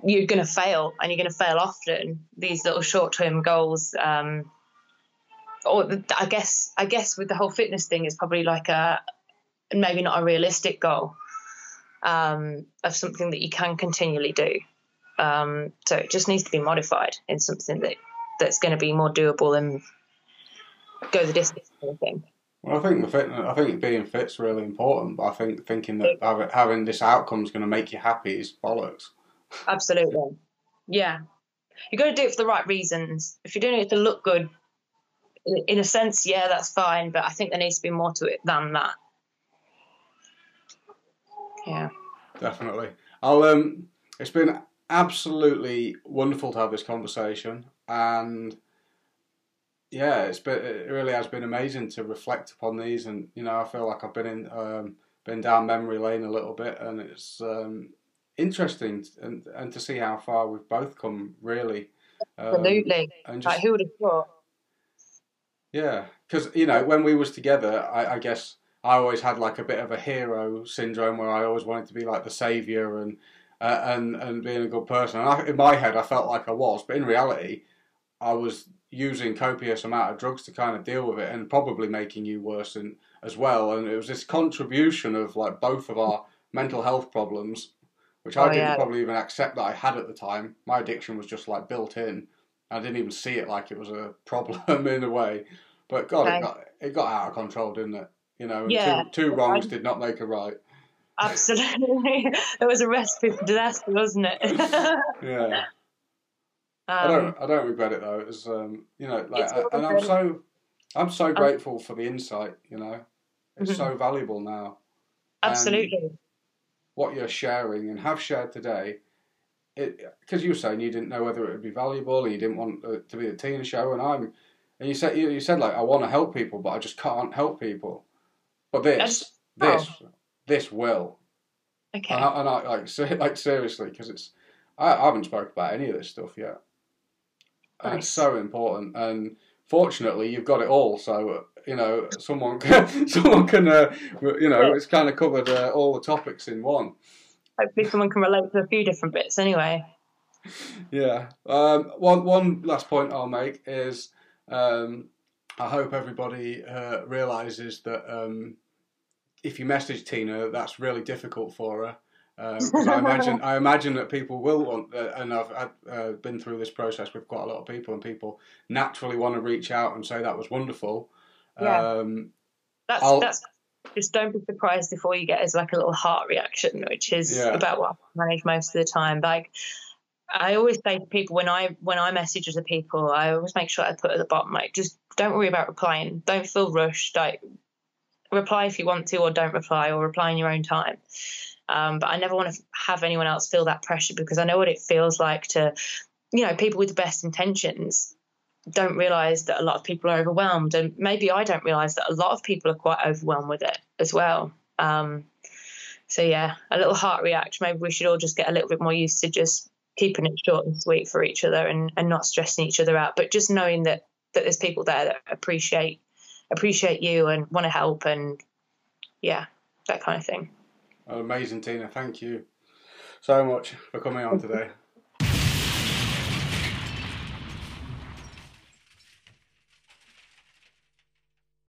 you're going to fail and you're going to fail often. These little short term goals, um, or I guess I guess with the whole fitness thing, it's probably like a maybe not a realistic goal um, of something that you can continually do. Um, so it just needs to be modified in something that that's going to be more doable and go the distance. I think. Well, I think the fitness, I think being fit's really important, but I think thinking that having this outcome is going to make you happy is bollocks. Absolutely, yeah. You got to do it for the right reasons. If you're doing it to look good, in a sense, yeah, that's fine. But I think there needs to be more to it than that. Yeah. Definitely. I'll. Um, it's been absolutely wonderful to have this conversation, and yeah, it's been it really has been amazing to reflect upon these, and you know, I feel like I've been in um, been down memory lane a little bit, and it's um, interesting and and to see how far we've both come, really. Um, Absolutely. And just, like, who would have thought? Yeah, because you know, when we was together, I, I guess I always had like a bit of a hero syndrome where I always wanted to be like the savior and uh, and and being a good person. And I, in my head, I felt like I was, but in reality, I was using copious amount of drugs to kind of deal with it, and probably making you worse and as well. And it was this contribution of like both of our mental health problems, which I oh, didn't yeah. probably even accept that I had at the time. My addiction was just like built in. I didn't even see it like it was a problem in a way. But God, okay. it, got, it got out of control, didn't it? You know, yeah. two, two wrongs did not make a right. Absolutely. it was a recipe for disaster, wasn't it? yeah. Um, I don't. I don't regret it though. It was, um, you know, like, I, and I'm so, I'm so um, grateful for the insight. You know, it's mm-hmm. so valuable now. Absolutely. And what you're sharing and have shared today, because you were saying you didn't know whether it would be valuable, you didn't want it to be a Tina show, and I'm, and you said you, you said like I want to help people, but I just can't help people. But this, oh. this, oh. this will. Okay. And I, and I like, like seriously, because it's I, I haven't spoke about any of this stuff yet. And it's so important. And fortunately, you've got it all. So you know, someone can, someone can, uh, you know, it's kind of covered uh, all the topics in one. Hopefully, someone can relate to a few different bits. Anyway. Yeah. Um, one one last point I'll make is um, I hope everybody uh, realizes that um, if you message Tina, that's really difficult for her. Um, I imagine I imagine that people will want, uh, and I've, I've uh, been through this process with quite a lot of people, and people naturally want to reach out and say that was wonderful. Yeah. Um, that's I'll, that's just don't be surprised if all you get is like a little heart reaction, which is yeah. about what I manage most of the time. Like I always say to people when I when I message other people, I always make sure I put at the bottom like just don't worry about replying. Don't feel rushed. Like reply if you want to, or don't reply, or reply in your own time. Um, but I never want to have anyone else feel that pressure because I know what it feels like to, you know, people with the best intentions don't realize that a lot of people are overwhelmed, and maybe I don't realize that a lot of people are quite overwhelmed with it as well. Um, so yeah, a little heart react. Maybe we should all just get a little bit more used to just keeping it short and sweet for each other and, and not stressing each other out, but just knowing that that there's people there that appreciate appreciate you and want to help and yeah, that kind of thing. Amazing, Tina. Thank you so much for coming on today.